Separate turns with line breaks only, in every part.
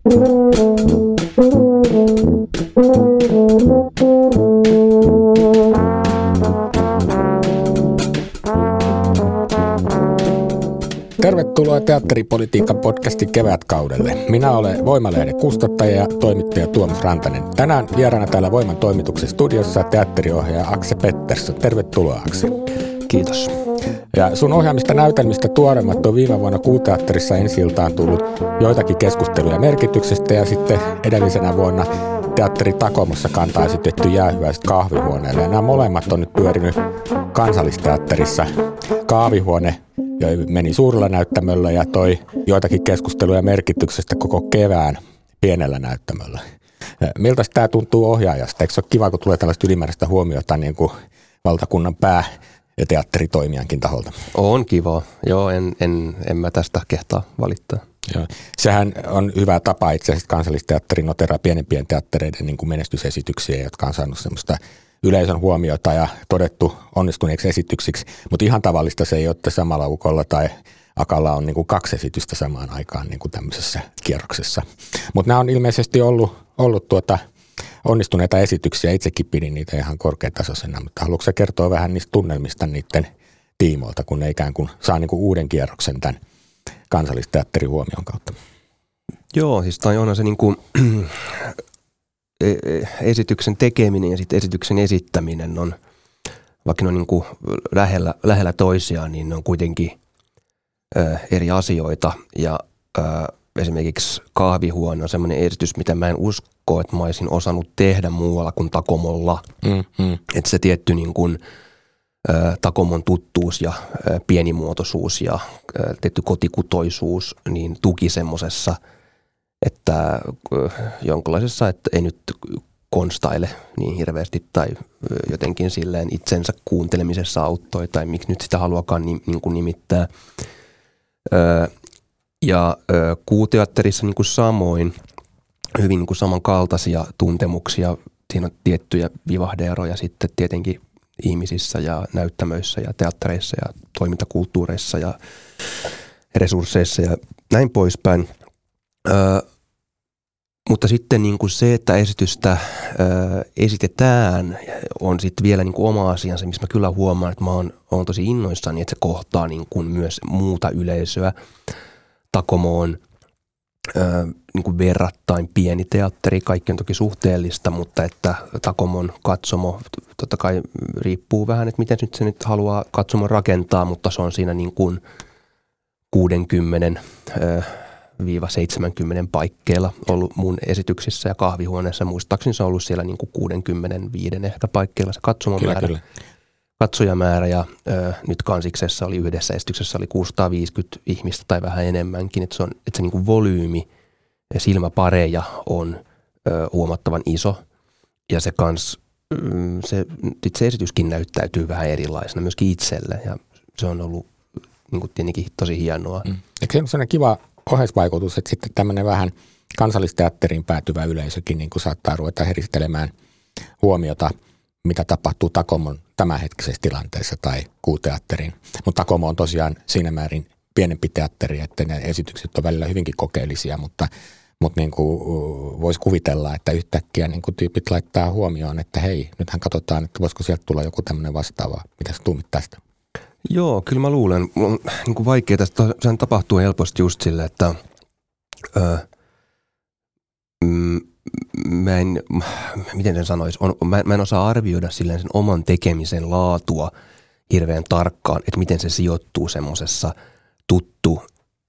Tervetuloa Teatteripolitiikan podcastin kevätkaudelle. Minä olen Voimalehden kustantaja ja toimittaja Tuomas Rantanen. Tänään vieraana täällä Voiman toimituksen studiossa teatteriohjaaja Akse Pettersson. Tervetuloa Akse.
Kiitos.
Ja sun ohjaamista näytelmistä tuoreimmat on viime vuonna Kuuteatterissa ensi tullut joitakin keskusteluja merkityksestä ja sitten edellisenä vuonna teatteri Takomossa kantaa esitetty jäähyväiset kahvihuoneelle. Ja nämä molemmat on nyt pyörinyt kansallisteatterissa. Kahvihuone meni suurella näyttämöllä ja toi joitakin keskusteluja merkityksestä koko kevään pienellä näyttämöllä. Miltä tämä tuntuu ohjaajasta? Eikö se ole kiva, kun tulee tällaista ylimääräistä huomiota niin kuin valtakunnan pää ja teatteritoimijankin taholta?
On kiva. Joo, en, en, en mä tästä kehtaa valittaa.
Joo. Sehän on hyvä tapa itse asiassa kansallisteatterin noteraa pienempien teattereiden niin kuin menestysesityksiä, jotka on saanut semmoista yleisön huomiota ja todettu onnistuneeksi esityksiksi, mutta ihan tavallista se ei ole, että samalla ukolla tai akalla on niin kuin kaksi esitystä samaan aikaan niin kuin tämmöisessä kierroksessa. Mutta nämä on ilmeisesti ollut, ollut tuota, onnistuneita esityksiä. Itsekin pidin niitä ihan korkeatasoisena, mutta haluatko kertoa vähän niistä tunnelmista niiden tiimoilta, kun ne ikään kuin saa niin kuin uuden kierroksen tämän kansallisteatterin huomion kautta?
Joo, siis tai onhan se niin kuin, e, e, esityksen tekeminen ja sitten esityksen esittäminen on, vaikka ne on niin kuin lähellä, lähellä toisiaan, niin ne on kuitenkin ö, eri asioita. Ja ö, esimerkiksi kahvihuone on semmoinen esitys, mitä mä en usko, että mä olisin osannut tehdä muualla kuin Takomolla. Mm, mm. Että se tietty niin kuin, Takomon tuttuus ja pienimuotoisuus ja tietty kotikutoisuus niin tuki semmoisessa, että jonkinlaisessa, että ei nyt konstaile niin hirveästi tai jotenkin silleen itsensä kuuntelemisessa auttoi tai miksi nyt sitä haluakaan niin kuin nimittää. Ja kuuteatterissa niin kuin samoin hyvin niin kuin samankaltaisia tuntemuksia. Siinä on tiettyjä vivahdeeroja sitten tietenkin ihmisissä ja näyttämöissä ja teattereissa ja toimintakulttuureissa ja resursseissa ja näin poispäin. Ö, mutta sitten niin kuin se, että esitystä ö, esitetään, on sitten vielä niin kuin oma asiansa, missä mä kyllä huomaan, että mä oon, oon tosi innoissani, että se kohtaa niin kuin myös muuta yleisöä. Takomo on ö, niin kuin verrattain pieni teatteri, kaikki on toki suhteellista, mutta että Takomon katsomo totta kai riippuu vähän, että miten nyt se nyt haluaa katsomon rakentaa, mutta se on siinä niin kuin 60 ö, 70 paikkeilla ollut mun esityksissä ja kahvihuoneessa. Muistaakseni se on ollut siellä niin kuin 65 ehkä paikkeilla se katsomomäärä. Kyllä, kyllä katsojamäärä ja ö, nyt Kansiksessa oli yhdessä esityksessä oli 650 ihmistä tai vähän enemmänkin, että se, on, että se niin kuin volyymi ja silmäpareja on ö, huomattavan iso ja se kans, mm, se, se esityskin näyttäytyy vähän erilaisena myöskin itselle ja se on ollut niin kuin tietenkin tosi hienoa. Mm.
Eikö se ole sellainen kiva oheisvaikutus, että sitten tämmöinen vähän kansallisteatteriin päätyvä yleisökin niin kuin saattaa ruveta heristelemään huomiota – mitä tapahtuu Takomon tämänhetkisessä tilanteessa tai kuuteatterin. Mutta Takomo on tosiaan siinä määrin pienempi teatteri, että ne esitykset on välillä hyvinkin kokeellisia, mutta, mutta niin kuin voisi kuvitella, että yhtäkkiä niin kuin tyypit laittaa huomioon, että hei, nythän katsotaan, että voisiko sieltä tulla joku tämmöinen vastaava. Mitä sä tuumit tästä?
Joo, kyllä mä luulen. On niin kuin vaikea tästä. Sehän tapahtuu helposti just sille, että ö, mm, mä en, miten sen sanoisi, on, mä, mä en osaa arvioida silleen sen oman tekemisen laatua hirveän tarkkaan, että miten se sijoittuu semmoisessa tuttu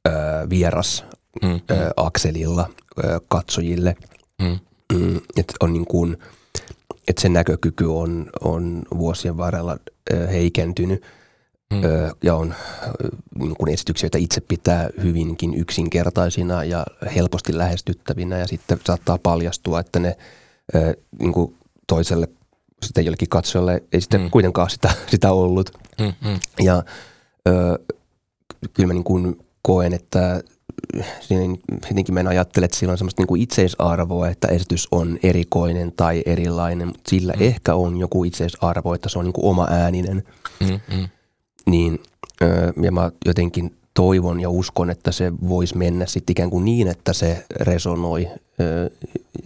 ö, vieras mm. Ö, akselilla ö, katsojille. Mm. Mm, että on niin kuin, että sen näkökyky on, on vuosien varrella ö, heikentynyt mm. ö, ja on niin kuin esityksiä, joita itse pitää hyvinkin yksinkertaisina ja helposti lähestyttävinä ja sitten saattaa paljastua, että ne niin kuin toiselle sitten jollekin katsojalle ei sitten mm. kuitenkaan sitä, sitä ollut. Mm-hmm. Ja ö, kyllä mä niin kuin koen, että siinä jotenkin mä en ajattele, että sillä on semmoista niin kuin itseisarvoa, että esitys on erikoinen tai erilainen, mutta sillä mm. ehkä on joku itseisarvo, että se on niin kuin oma ääninen. Mm-hmm. Niin, ja mä jotenkin toivon ja uskon, että se voisi mennä sitten ikään kuin niin, että se resonoi.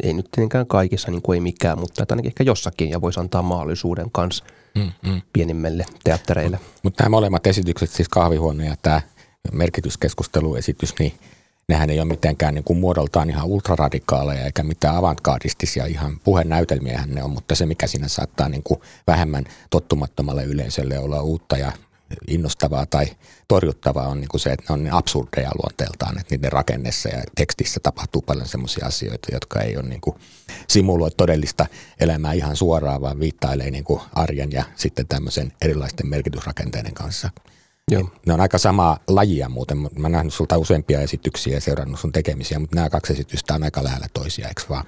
Ei nyt tietenkään kaikissa, niin kuin ei mikään, mutta ainakin ehkä jossakin ja voisi antaa mahdollisuuden kanssa mm-hmm. pienimmille teattereille.
Mutta nämä molemmat esitykset, siis kahvihuone ja tämä merkityskeskusteluesitys, niin nehän ei ole mitenkään niin kuin muodoltaan ihan ultraradikaaleja eikä mitään avantgardistisia, ihan puhenäytelmiähän ne on, mutta se mikä siinä saattaa niin kuin vähemmän tottumattomalle yleisölle olla uutta ja innostavaa tai torjuttavaa on niin kuin se, että ne on niin absurdeja luonteeltaan, että niiden rakennessa ja tekstissä tapahtuu paljon sellaisia asioita, jotka ei ole niin kuin simuloi todellista elämää ihan suoraan, vaan viittailee niin kuin arjen ja sitten tämmöisen erilaisten merkitysrakenteiden kanssa – Joo. Ne on aika samaa lajia muuten. Mä oon nähnyt sulta useampia esityksiä ja seurannut sun tekemisiä, mutta nämä kaksi esitystä on aika lähellä toisia, eikö vaan?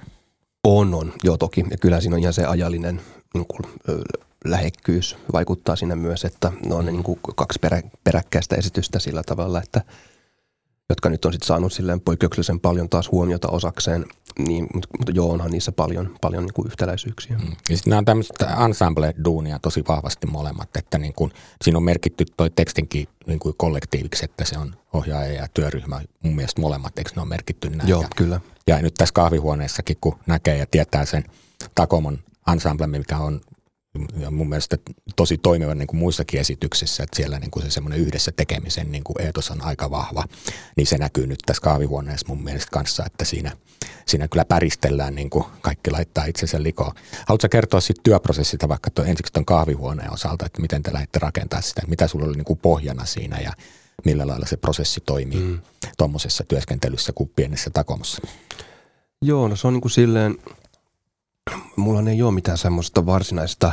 On, on. Joo, toki. Ja kyllä siinä on ihan se ajallinen niin kuin, lähekkyys vaikuttaa siinä myös, että ne on niin kuin kaksi perä, peräkkäistä esitystä sillä tavalla, että – jotka nyt on sitten saanut silleen poikkeuksellisen paljon taas huomiota osakseen, niin, mutta, mutta joo, onhan niissä paljon, paljon niin kuin yhtäläisyyksiä. Mm.
Ja sitten nämä on tämmöistä ensemble-duunia tosi vahvasti molemmat, että niin kuin, siinä on merkitty toi tekstinkin niin kuin kollektiiviksi, että se on ohjaaja ja työryhmä. Mun mielestä molemmat, eikö ne on merkitty näin?
Joo, ja, kyllä.
Ja nyt tässä kahvihuoneessakin, kun näkee ja tietää sen Takomon ensemble, mikä on ja mun mielestä tosi toimiva niin kuin muissakin esityksissä, että siellä niin kuin se semmoinen yhdessä tekemisen niin kuin eetos on aika vahva, niin se näkyy nyt tässä kahvihuoneessa mun mielestä kanssa, että siinä, siinä kyllä päristellään, niin kuin kaikki laittaa itsensä likoon. Haluatko kertoa siitä työprosessista vaikka tuon, ensiksi tuon kahvihuoneen osalta, että miten te lähditte rakentaa sitä, mitä sulla oli niin kuin pohjana siinä ja millä lailla se prosessi toimii mm. tuommoisessa työskentelyssä kuin pienessä takomossa?
Joo, no se on niin kuin silleen, mulla ei ole mitään semmoista varsinaista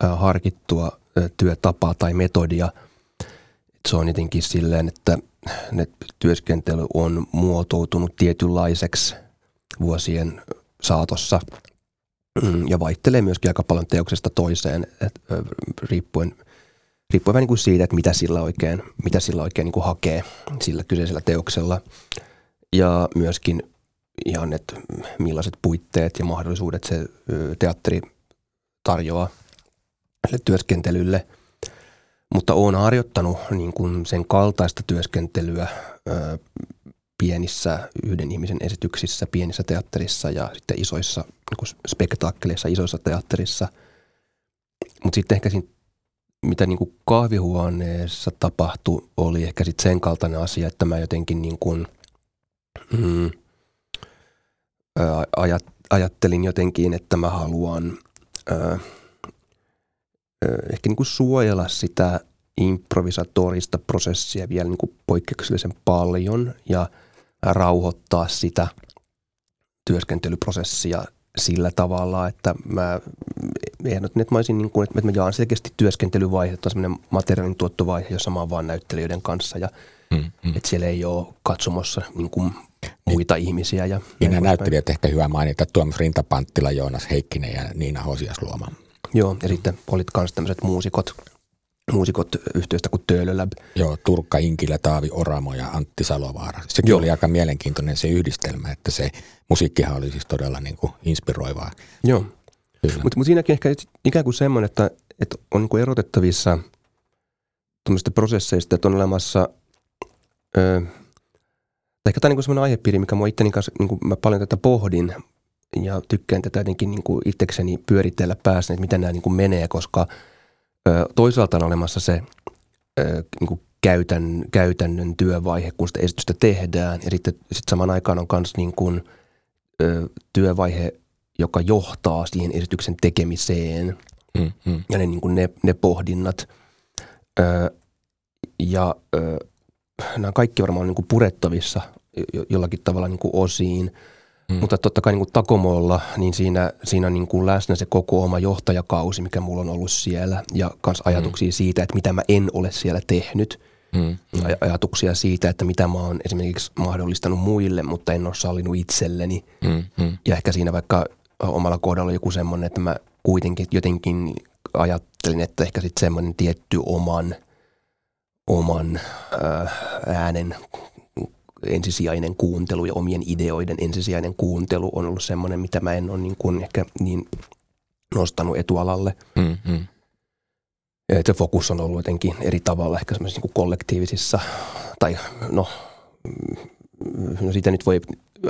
harkittua työtapaa tai metodia. Se on jotenkin silleen, että ne työskentely on muotoutunut tietynlaiseksi vuosien saatossa mm, ja vaihtelee myöskin aika paljon teoksesta toiseen, että riippuen, riippuen niin kuin siitä, että mitä sillä oikein, mitä sillä oikein niin kuin hakee sillä kyseisellä teoksella. Ja myöskin ihan, että millaiset puitteet ja mahdollisuudet se teatteri tarjoaa työskentelylle. Mutta olen harjoittanut niin kuin sen kaltaista työskentelyä pienissä yhden ihmisen esityksissä, pienissä teatterissa ja sitten isoissa niin spektaakkeleissa, isoissa teatterissa. Mutta sitten ehkä siinä, mitä niin kuin kahvihuoneessa tapahtui, oli ehkä sitten sen kaltainen asia, että mä jotenkin niin kuin, mm, – ajat, ajattelin jotenkin, että mä haluan ö, ö, ehkä niin kuin suojella sitä improvisatorista prosessia vielä niin kuin poikkeuksellisen paljon ja rauhoittaa sitä työskentelyprosessia sillä tavalla, että mä ehdotin, että mä, olisin niin kuin, että mä jaan selkeästi työskentelyvaihe, että on semmoinen materiaalin tuottovaihe, jossa mä oon vaan näyttelijöiden kanssa ja mm, mm. että siellä ei ole katsomossa niin kuin muita niin, ihmisiä. Ja,
ja nämä näyttelijät ehkä hyvä mainita, Tuomas Rintapanttila, Joonas Heikkinen ja Niina Hosiasluoma.
Joo, ja sitten olit myös tämmöiset muusikot, muusikot yhteistä kuin Töölölab.
Joo, Turkka Inkilä, Taavi Oramo ja Antti Salovaara. Sekin Joo. oli aika mielenkiintoinen se yhdistelmä, että se musiikkihan oli siis todella niin kuin inspiroivaa.
Joo, mutta mut siinäkin ehkä ikään kuin semmoinen, että, että on niin kuin erotettavissa tuommoisista prosesseista, että on olemassa ö, ehkä tämä on niin semmoinen aihepiiri, mikä mua itteni kanssa, niin kuin mä paljon tätä pohdin ja tykkään tätä jotenkin niin kuin itsekseni pyöritellä päässä, että miten nämä niin kuin menee, koska ö, toisaalta on olemassa se ö, niin kuin käytän, käytännön työvaihe, kun sitä esitystä tehdään ja sitten sit samaan aikaan on myös niin kuin, ö, työvaihe, joka johtaa siihen esityksen tekemiseen mm, mm. ja ne, niin kuin ne, ne pohdinnat. Ö, ja ö, nämä kaikki varmaan niin kuin purettavissa jollakin tavalla niin osiin. Mm. Mutta totta kai niin Takomolla, niin siinä, siinä on niin kuin läsnä se koko oma johtajakausi, mikä mulla on ollut siellä. Ja myös ajatuksia mm. siitä, että mitä mä en ole siellä tehnyt. mm, mm. ajatuksia siitä, että mitä mä oon esimerkiksi mahdollistanut muille, mutta en ole sallinut itselleni. Mm, mm. Ja ehkä siinä vaikka omalla kohdalla joku semmoinen, että mä kuitenkin jotenkin ajattelin, että ehkä sitten semmoinen tietty oman, oman äh, äänen ensisijainen kuuntelu ja omien ideoiden ensisijainen kuuntelu on ollut semmoinen, mitä mä en ole niin kuin ehkä niin nostanut etualalle. Mm-hmm. Ja se fokus on ollut jotenkin eri tavalla ehkä semmoisissa niin kollektiivisissa, tai no, no siitä nyt voi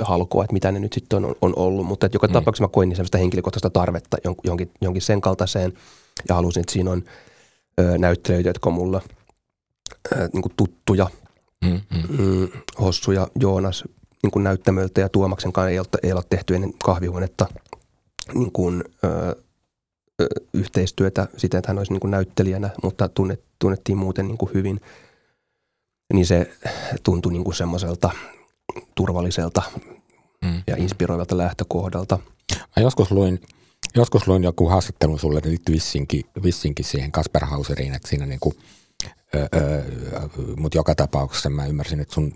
halkoa, että mitä ne nyt sitten on, on ollut, mutta että joka mm. tapauksessa mä koin niin semmoista henkilökohtaista tarvetta jonkin, jonkin sen kaltaiseen ja halusin, että siinä on ö, näyttelijöitä, jotka on mulla ö, niin kuin tuttuja – Mm, mm. Mm, Hossu ja Joonas niin kuin näyttämöltä ja Tuomaksen kanssa ei ole, ei ole tehty ennen kahvihuonetta niin kuin, ö, ö, yhteistyötä siten, että hän olisi niin kuin näyttelijänä, mutta tunnet, tunnettiin muuten niin kuin hyvin. Niin se tuntui niin kuin semmoiselta turvalliselta mm. ja inspiroivalta lähtökohdalta.
Mä joskus luin, joskus luin joku haastattelu sulle, että liittyy vissinkin, vissinkin siihen Kasper Hauseriin, että siinä niin kuin – mutta joka tapauksessa mä ymmärsin, että sun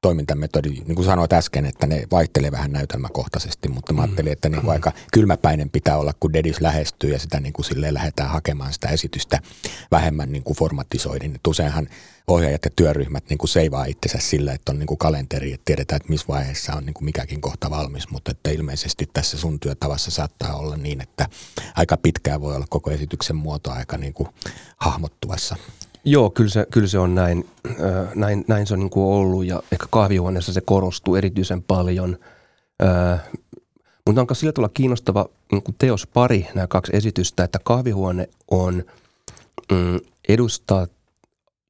toimintametodi, niin kuin sanoit äsken, että ne vaihtelee vähän näytelmäkohtaisesti, mutta mä ajattelin, että niin kuin aika kylmäpäinen pitää olla, kun Dedis lähestyy ja sitä niin kuin silleen lähdetään hakemaan sitä esitystä vähemmän niin kuin formatisoidin. Et useinhan ohjaajat ja työryhmät niin kuin seivaa itsensä sillä, että on niin kuin kalenteri, että tiedetään, että missä vaiheessa on niin kuin mikäkin kohta valmis, mutta että ilmeisesti tässä sun työtavassa saattaa olla niin, että aika pitkään voi olla koko esityksen muoto aika niin kuin hahmottuvassa.
Joo, kyllä se, kyllä se on näin. näin. Näin se on niin kuin ollut ja ehkä kahvihuoneessa se korostuu erityisen paljon. mutta on sillä tavalla kiinnostava niin kuin teospari nämä kaksi esitystä, että kahvihuone on mm, edustaa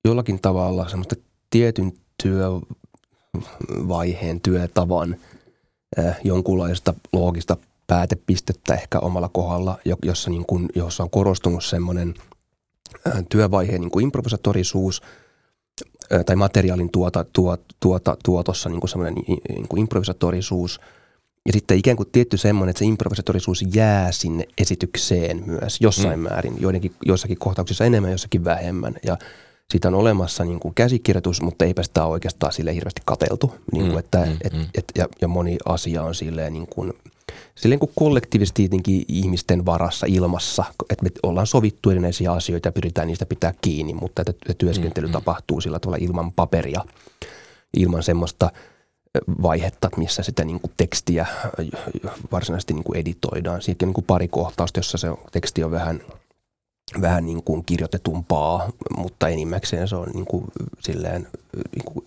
jollakin tavalla semmoista tietyn työvaiheen, työtavan jonkunlaista loogista päätepistettä ehkä omalla kohdalla, jossa, niin kuin, jossa on korostunut semmoinen – työvaiheen niin kuin improvisatorisuus tai materiaalin tuota, tuota, tuota, tuotossa niin kuin semmoinen niin kuin improvisatorisuus ja sitten ikään kuin tietty semmoinen, että se improvisatorisuus jää sinne esitykseen myös jossain mm. määrin, joidenkin, joissakin kohtauksissa enemmän, jossakin vähemmän ja siitä on olemassa niin kuin käsikirjoitus, mutta eipä sitä ole oikeastaan sille hirveästi kateltu. Niin kuin, mm, että, mm, et, mm. Et, ja, ja moni asia on silleen niin kuin – silleen kuin kollektiivisesti tietenkin ihmisten varassa ilmassa, että me ollaan sovittu erinäisiä asioita ja pyritään niistä pitää kiinni, mutta että työskentely mm, mm. tapahtuu sillä tavalla ilman paperia, ilman semmoista vaihetta, missä sitä niin kuin tekstiä varsinaisesti niin kuin editoidaan. Siitä on niin kuin pari kohtausta, jossa se teksti on vähän – vähän niin kuin kirjoitetumpaa, mutta enimmäkseen se on niin kuin silleen niin kuin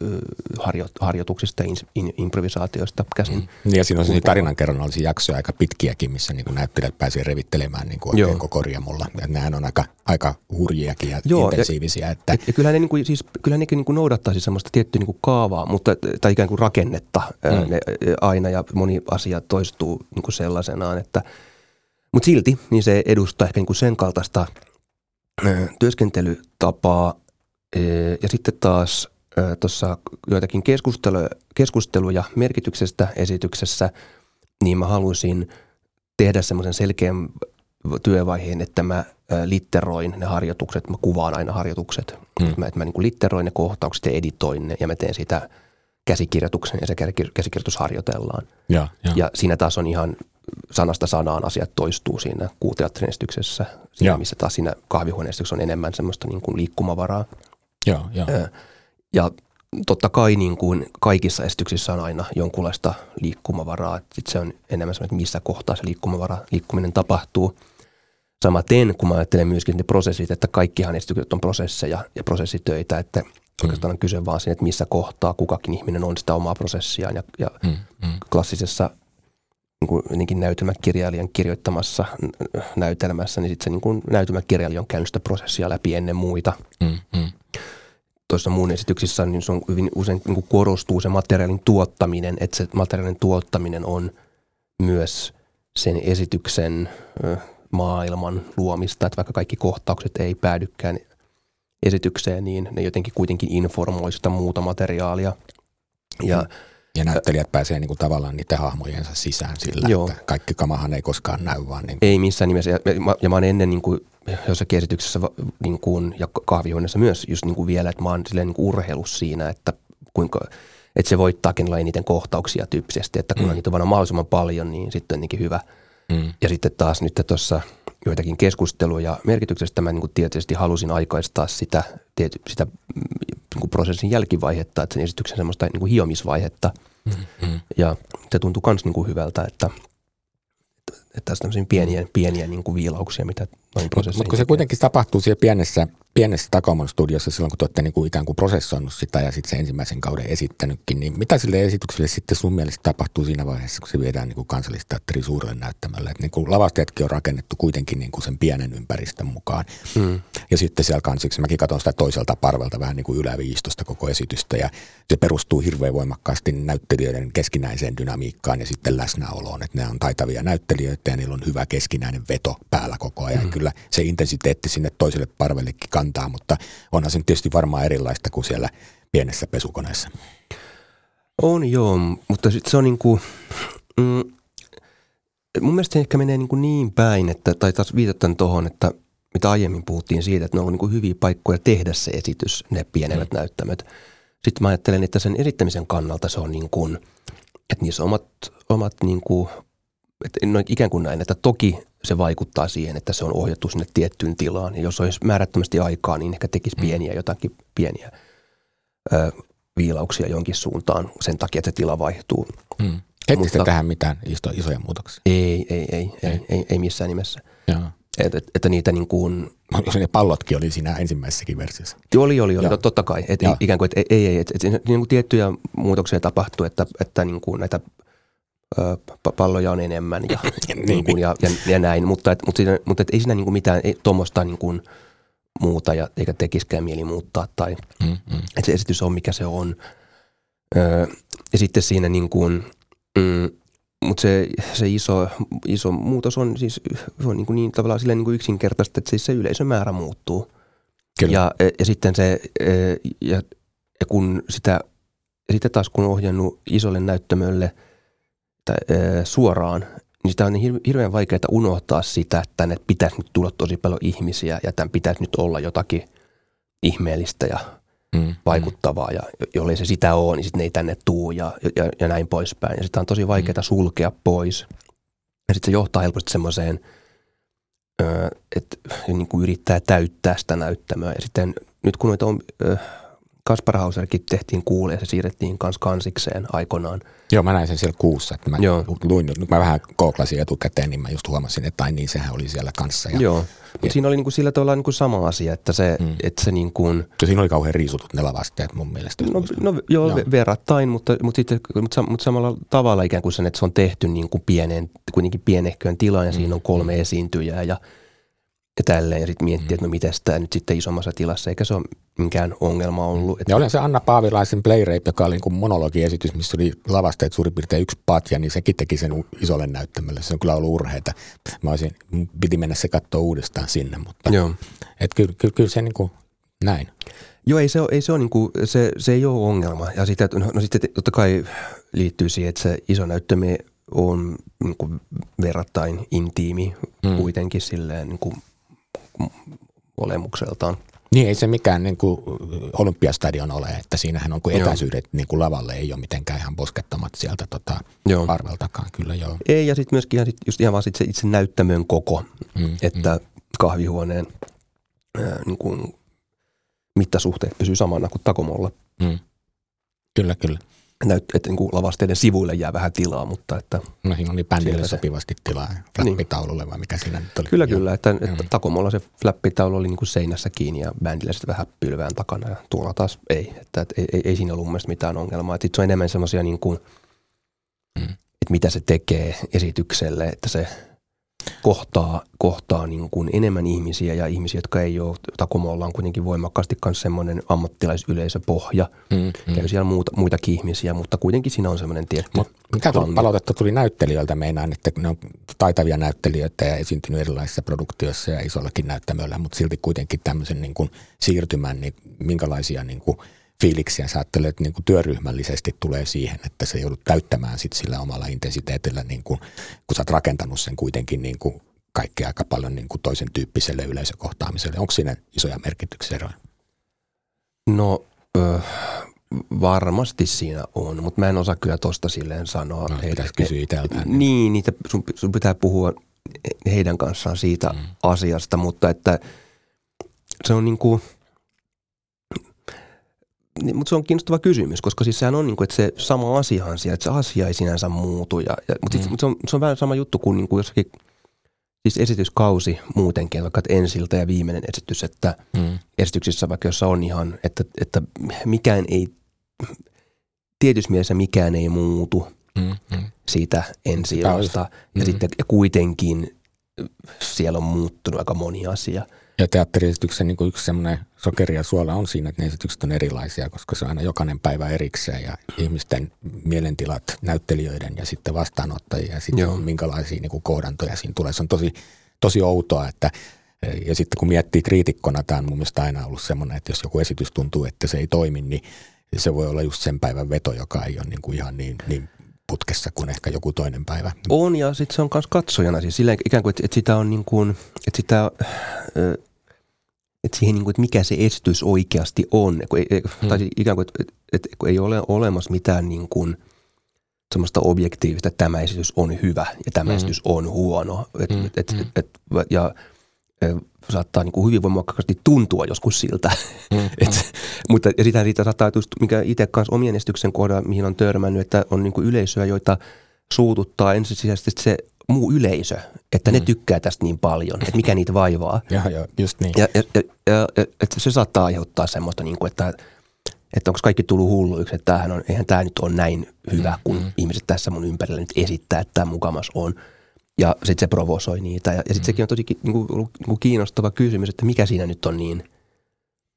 harjo, harjoituksista ja in, improvisaatioista käsin.
Mm. Ja siinä on siis tarinankerronnallisia jaksoja aika pitkiäkin, missä niin kuin näyttelijät pääsee revittelemään niin kuin oikein koko korjamulla. Ja nehän on aika, aika hurjiakin ja Joo, intensiivisiä. Ja, että...
ja kyllähän ne, niin kuin, siis, kyllähän ne niin kuin noudattaa siis semmoista tiettyä niin kuin kaavaa, mutta, tai ikään kuin rakennetta mm. ne, aina ja moni asia toistuu niin kuin sellaisenaan, että mutta silti niin se edustaa ehkä niin kuin sen kaltaista – työskentelytapaa ja sitten taas tuossa joitakin keskusteluja, keskusteluja merkityksestä esityksessä, niin mä halusin tehdä semmoisen selkeän työvaiheen, että mä litteroin ne harjoitukset, mä kuvaan aina harjoitukset. Mm. Että mä, että mä niin litteroin ne kohtaukset ja editoin ne ja mä teen sitä käsikirjoituksen ja se käsikirjoitus harjoitellaan. Ja, ja. ja siinä taas on ihan sanasta sanaan asiat toistuu siinä kuuteatterin esityksessä, siinä, missä taas siinä kahvihuoneessa on enemmän semmoista niin kuin liikkumavaraa.
Ja, ja.
ja totta kai niin kuin kaikissa esityksissä on aina jonkunlaista liikkumavaraa. Sitten se on enemmän semmoinen, että missä kohtaa se liikkumavara, liikkuminen tapahtuu. Samaten, kun mä ajattelen myöskin ne prosessit, että kaikkihan esitykset on prosesseja ja prosessitöitä, että mm. oikeastaan on kyse vaan siinä, että missä kohtaa kukakin ihminen on sitä omaa prosessiaan. Ja, ja mm, mm. klassisessa niin näytelmäkirjailijan kirjoittamassa näytelmässä, niin sitten se niin kuin näytelmäkirjailija on käynyt sitä prosessia läpi ennen muita. Mm, mm. Tuossa muun esityksissä niin se on hyvin usein niin kuin korostuu se materiaalin tuottaminen, että se materiaalin tuottaminen on myös sen esityksen maailman luomista, että vaikka kaikki kohtaukset ei päädykään esitykseen, niin ne jotenkin kuitenkin informoi sitä muuta materiaalia. Ja mm
Ja näyttelijät pääsee niin kuin tavallaan niiden hahmojensa sisään sillä, Joo. että kaikki kamahan ei koskaan näy vaan. Niin
Ei missään nimessä. Ja, mä, ja mä oon ennen niin kuin, jossakin esityksessä niin kuin, ja kahvihuoneessa myös just niin kuin vielä, että mä oon silleen niin kuin urheilus siinä, että kuinka, että se voittaa kenellä eniten kohtauksia tyyppisesti, että kun mm. niitä on mahdollisimman paljon, niin sitten on hyvä. Mm. Ja sitten taas nyt tuossa – joitakin keskusteluja merkityksestä. Mä niin kuin tietysti halusin aikaistaa sitä, tiety, sitä niin kuin prosessin jälkivaihetta, että sen esityksen semmoista niin kuin hiomisvaihetta. Ja se tuntui myös niin kuin hyvältä, että, että tässä on pieniä, pieniä niin kuin viilauksia, mitä
Mutta kun se kuitenkin tapahtuu siellä pienessä pienessä Takomon studiossa silloin, kun te olette niin kuin ikään kuin prosessoinut sitä ja sitten se ensimmäisen kauden esittänytkin, niin mitä sille esitykselle sitten sun mielestä tapahtuu siinä vaiheessa, kun se viedään niin kuin kansallisteatterin suurelle näyttämälle? Että niin kuin lavasteetkin on rakennettu kuitenkin niin kuin sen pienen ympäristön mukaan. Mm. Ja sitten siellä kansiksi, mäkin katson sitä toiselta parvelta vähän niin kuin yläviistosta koko esitystä ja se perustuu hirveän voimakkaasti näyttelijöiden keskinäiseen dynamiikkaan ja sitten läsnäoloon, että ne on taitavia näyttelijöitä ja niillä on hyvä keskinäinen veto päällä koko ajan. Mm. Kyllä se intensiteetti sinne toiselle parvellekin kantaa, mutta onhan se tietysti varmaan erilaista kuin siellä pienessä pesukoneessa.
On joo, mutta se on niin kuin, mm, mun mielestä se ehkä menee niin, kuin niin päin, että, tai taas viitataan tuohon, että mitä aiemmin puhuttiin siitä, että ne on ollut niin kuin hyviä paikkoja tehdä se esitys, ne pienemmät mm. näyttämöt. Sitten mä ajattelen, että sen esittämisen kannalta se on niin kuin, että niissä omat, omat niin kuin, että no ikään kuin näin, että toki se vaikuttaa siihen, että se on ohjattu sinne tiettyyn tilaan. Ja jos olisi määrättömästi aikaa, niin ehkä tekisi mm. pieniä jotakin pieniä ö, viilauksia jonkin suuntaan sen takia, että se tila vaihtuu.
Mm. Mutta, tähän mitään iso, isoja muutoksia?
Ei, ei, ei, ei, ei, ei missään nimessä. Joo. Et, et, että niitä niin kuin...
Ne pallotkin oli siinä ensimmäisessäkin versiossa.
Oli, oli, oli, Joo. totta kai. Et ikään kuin, että ei, ei, et, et, niin kuin tiettyjä muutoksia tapahtuu, että, että niin kuin näitä palloja on enemmän ja, niin, niin kuin, ja, ja, ja näin, mutta, et, mutta, siinä, mutta et ei siinä niin kuin mitään tuommoista niin kuin muuta ja eikä tekiskään mieli muuttaa tai mm, mm. että se esitys on mikä se on. Öö, ja sitten siinä niin kuin, mm, mutta se, se iso, iso muutos on siis se on niin, kuin niin tavallaan silleen niin kuin yksinkertaista, että siis se yleisömäärä muuttuu. Kyllä. Ja, ja sitten se, ja, ja kun sitä, sitten taas kun on ohjannut isolle näyttämölle – että, suoraan, niin sitä on niin hirveän vaikeaa unohtaa sitä, että tänne pitäisi nyt tulla tosi paljon ihmisiä ja tämän pitäisi nyt olla jotakin ihmeellistä ja mm, mm. vaikuttavaa. Ja jollei se sitä ole, niin sitten ne ei tänne tuu ja, ja, ja näin poispäin. Ja sitä on tosi vaikeaa mm. sulkea pois. Ja sitten se johtaa helposti semmoiseen, että niin kuin yrittää täyttää sitä näyttämöä. Ja sitten nyt kun noita on, Kaspar Hauserkin tehtiin kuulee ja se siirrettiin kans kansikseen aikoinaan.
Joo, mä näin sen siellä kuussa. Että mä Joo. luin, nyt mä vähän kooklasin etukäteen, niin mä just huomasin, että ai niin, sehän oli siellä kanssa. Ja,
Joo, mutta ja, siinä oli niinku sillä tavalla niinku sama asia, että se, mm. että se niin kuin...
Siinä oli kauhean riisutut ne lavasteet mun mielestä.
No, no joo, joo, verrattain, mutta, mutta, sitten, mutta, mutta samalla tavalla ikään kuin sen, että se on tehty niin kuin pieneen, kuitenkin pienehköön tilaan ja mm. siinä on kolme esiintyjää ja ja tälleen. Ja sitten miettiä, että no miten tämä nyt sitten isommassa tilassa, eikä se ole minkään ongelma ollut.
Että... Ja olen se Anna Paavilaisen Play Rape, joka oli niin monologiesitys, missä oli lavasteet suurin piirtein yksi patja, niin sekin teki sen isolle näyttämölle. Se on kyllä ollut urheita. Mä olisin, piti mennä se katsoa uudestaan sinne, mutta Joo. Et kyllä, kyllä, kyllä se niin kuin näin.
Joo, ei se ole, ei se, ole niin kuin, se, se ei ole ongelma. Ja sitä, no, no sitten totta kai liittyy siihen, että se iso näyttämö on niin kuin verrattain intiimi mm. kuitenkin silleen niin kuin olemukseltaan.
Niin ei se mikään niin kuin olympiastadion ole, että siinähän on kun etäisyydet niin kuin lavalle ei ole mitenkään ihan poskettomat sieltä tota, joo. arveltakaan, kyllä joo.
Ei ja sitten myöskin ihan, sit, just ihan vaan sit se itse näyttämön koko, mm, että mm. kahvihuoneen ää, niin kuin mittasuhteet pysyy samana kuin takomolla. Mm.
Kyllä, kyllä
näyt, että niin kuin lavasteiden sivuille jää vähän tilaa, mutta että...
No siinä oli bändille sopivasti tilaa flappitaululle niin. vai mikä siinä nyt oli?
Kyllä, Joo. kyllä. Että, että Takomolla se flappitaulu oli niin kuin seinässä kiinni ja bändillä sitten vähän pylvään takana ja tuolla taas ei. Että, että ei, ei, ei, siinä ollut mun mielestä mitään ongelmaa. Että se on enemmän semmoisia niin kuin, mm. että mitä se tekee esitykselle, että se – kohtaa, kohtaa niin kuin enemmän ihmisiä ja ihmisiä, jotka ei ole, Takomolla on kuitenkin voimakkaasti myös semmoinen ammattilaisyleisöpohja. Mm, mm. Käy siellä muuta, muitakin ihmisiä, mutta kuitenkin siinä on semmoinen tietty Mut
Mikä palautetta tuli näyttelijöiltä? Meinaan, että ne on taitavia näyttelijöitä ja esiintynyt erilaisissa produktioissa ja isollakin näyttämöllä, mutta silti kuitenkin tämmöisen niin kuin siirtymän, niin minkälaisia niin kuin fiiliksiä. Sä ajattelet, että niin kuin työryhmällisesti tulee siihen, että se joudut täyttämään sit sillä omalla intensiteetillä, niin kuin, kun sä oot rakentanut sen kuitenkin niin kuin kaikkea aika paljon niin kuin toisen tyyppiselle yleisökohtaamiselle. Onko siinä isoja merkityksiä?
No ö, varmasti siinä on, mutta mä en osaa kyllä tosta silleen sanoa.
No, heitä, kysyä itseltään.
Niin, niitä, sun, sun pitää puhua heidän kanssaan siitä mm. asiasta, mutta että se on niin kuin, niin, mutta se on kiinnostava kysymys, koska siis sehän on niin kuin, että se sama asiahan siellä, että se asia ei sinänsä muutu. Ja, ja, mutta, mm. sit, se, on, se on vähän sama juttu kuin, niin kuin jossakin – siis esityskausi muutenkin, vaikka ensiltä ja viimeinen esitys, että mm. esityksissä vaikka jossa on ihan, että, että mikään ei, tietyssä mielessä mikään ei muutu mm, mm. siitä ensi Ja mm. sitten ja kuitenkin siellä on muuttunut aika moni asia –
ja teatteriesityksen niin yksi semmoinen sokeri ja suola on siinä, että ne esitykset on erilaisia, koska se on aina jokainen päivä erikseen ja ihmisten mielentilat, näyttelijöiden ja sitten vastaanottajia ja sitten on minkälaisia niin kuin kohdantoja siinä tulee. Se on tosi, tosi outoa, että ja sitten kun miettii kriitikkona, tämä on mun mielestä aina ollut semmoinen, että jos joku esitys tuntuu, että se ei toimi, niin se voi olla just sen päivän veto, joka ei ole niin kuin ihan niin, niin putkessa kuin ehkä joku toinen päivä.
On ja sitten se on myös katsojana, siis sillä ikään kuin, että, että sitä on niin kuin, että sitä, että siihen, niin kuin, että mikä se esitys oikeasti on. Kun ei, hmm. Tai ikään kuin, että, että kun ei ole olemassa mitään niin kuin, semmoista objektiivista, että tämä esitys on hyvä ja tämä hmm. esitys on huono. Et, hmm. et, et, et, ja saattaa niin kuin hyvin voimakkaasti tuntua joskus siltä. Mm, et. Mutta ja sitä, siitä saattaa, just, mikä itse kanssa omien esityksen kohdalla, mihin on törmännyt, että on niin kuin yleisöä, joita suututtaa ensisijaisesti se muu yleisö, että mm. ne tykkää tästä niin paljon, että mikä niitä vaivaa.
Ja, ja, just niin.
Ja, ja, ja, ja, että se saattaa aiheuttaa semmoista, niin kuin, että, että onko kaikki tullut hulluiksi, että tämähän on, eihän tämä nyt ole näin hyvä, kun mm. ihmiset tässä mun ympärillä nyt esittää, että tämä mukamas on. Ja sitten se provosoi niitä. Ja, ja sitten mm. sekin on tosi niin kuin, niin kuin kiinnostava kysymys, että mikä siinä nyt on niin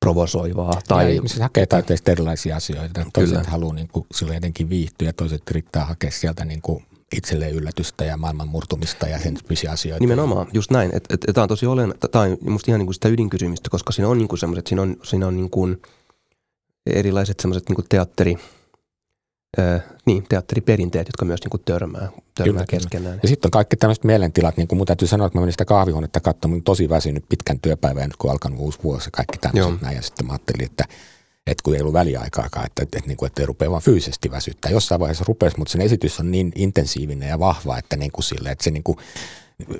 provosoivaa.
Tai... Ja ihmiset hakee taiteesta erilaisia asioita. Toiset Kyllä. haluaa niin kuin, silloin jotenkin viihtyä ja toiset yrittää hakea sieltä niin kuin, itselleen yllätystä ja maailman murtumista ja sen tyyppisiä asioita.
Nimenomaan, just näin. Että et, et, tämä on tosi olen, tämä on musta ihan niin kuin sitä ydinkysymystä, koska siinä on niin kuin semmoiset, siinä on, siinä on niin kuin erilaiset semmoiset niin kuin teatteri, Öö, niin, teatteriperinteet, jotka myös niin kuin törmää, törmää keskenään.
Ja sitten on kaikki tämmöiset mielentilat, niin kuin mun täytyy sanoa, että mä menin sitä kahvihuonetta katsomaan, tosi väsynyt pitkän työpäivän, nyt kun on alkanut uusi vuosi ja kaikki tämmöiset näin. Ja sitten mä ajattelin, että, että kun ei ollut väliaikaakaan, että, että, että, niin kuin, että ei rupea vaan fyysisesti väsyttää. Jossain vaiheessa rupesi, mutta sen esitys on niin intensiivinen ja vahva, että, niin kuin sille, että se niin kuin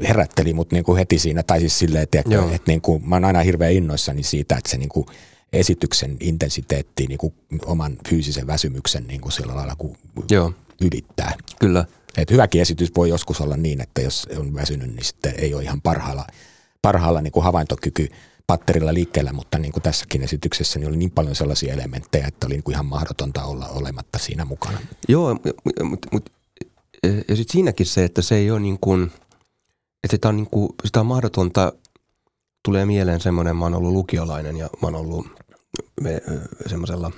herätteli mut niin kuin heti siinä, tai siis silleen, että, että, että niin kuin, mä oon aina hirveän innoissani siitä, että se niin kuin, esityksen intensiteettiin niin kuin oman fyysisen väsymyksen niin kuin sillä lailla kuin Joo. ylittää.
Kyllä.
Et hyväkin esitys voi joskus olla niin, että jos on väsynyt, niin sitten ei ole ihan parhaalla, parhaalla niin kuin havaintokyky patterilla liikkeellä, mutta niin kuin tässäkin esityksessä niin oli niin paljon sellaisia elementtejä, että oli niin kuin ihan mahdotonta olla olematta siinä mukana.
Joo, mutta mut, ja sitten siinäkin se, että se ei ole niin kuin, että sitä on, niin kuin, sitä on mahdotonta, tulee mieleen semmoinen, mä oon ollut lukiolainen ja mä oon ollut me semmoisella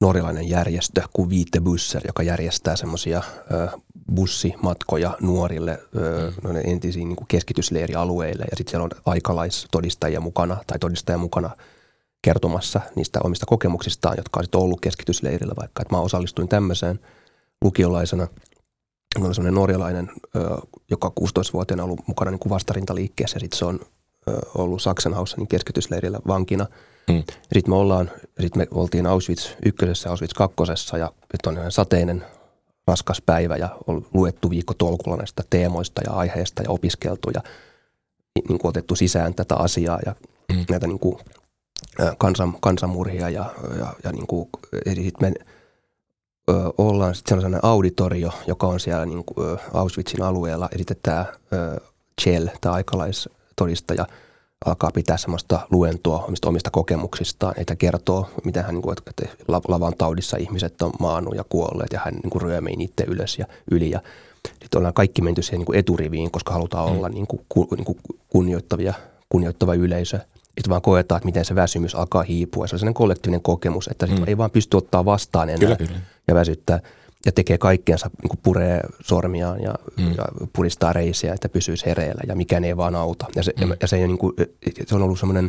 norjalainen järjestö kuin Viite Busser, joka järjestää semmoisia bussimatkoja nuorille mm. entisiin niin keskitysleirialueille. Ja sitten siellä on aikalaistodistajia mukana tai todistajia mukana kertomassa niistä omista kokemuksistaan, jotka on sitten ollut keskitysleirillä vaikka. Että mä osallistuin tämmöiseen lukiolaisena. Mulla on semmoinen norjalainen, joka 16-vuotiaana ollut mukana niin kuin vastarintaliikkeessä. Sitten se on ollut Sachsenhausenin keskitysleirillä vankina. Mm. Sitten me ollaan, sit me oltiin Auschwitz ykkösessä, Auschwitz kakkosessa ja nyt on sateinen raskas päivä ja on luettu viikko tolkulla näistä teemoista ja aiheista ja opiskeltu ja niin kuin otettu sisään tätä asiaa ja mm. näitä niin kuin, kansan, kansanmurhia ja, ja, ja niin kuin, eli sit me ö, ollaan sitten sellainen auditorio, joka on siellä niin kuin, ö, Auschwitzin alueella, esitetään Chell, tämä aikalaistodistaja – alkaa pitää semmoista luentoa omista, omista kokemuksistaan, että kertoo, miten hän, niin kuin, että lavan taudissa ihmiset on maannut ja kuolleet ja hän niin kuin ryömii niitä ylös ja yli. Ja sitten ollaan kaikki menty siihen niin kuin eturiviin, koska halutaan mm. olla niin kuin, ku, niin kuin kunnioittavia, kunnioittava yleisö. Sitten vaan koetaan, että miten se väsymys alkaa hiipua. Se on sellainen kollektiivinen kokemus, että mm. ei vaan pysty ottaa vastaan enää kyllä, kyllä. ja väsyttää. Ja tekee kaikkeensa, niin kuin puree sormiaan ja, mm. ja puristaa reisiä, että pysyisi hereillä ja mikään ei vaan auta. Ja se, mm. ja se, ei niin kuin, se on ollut semmoinen,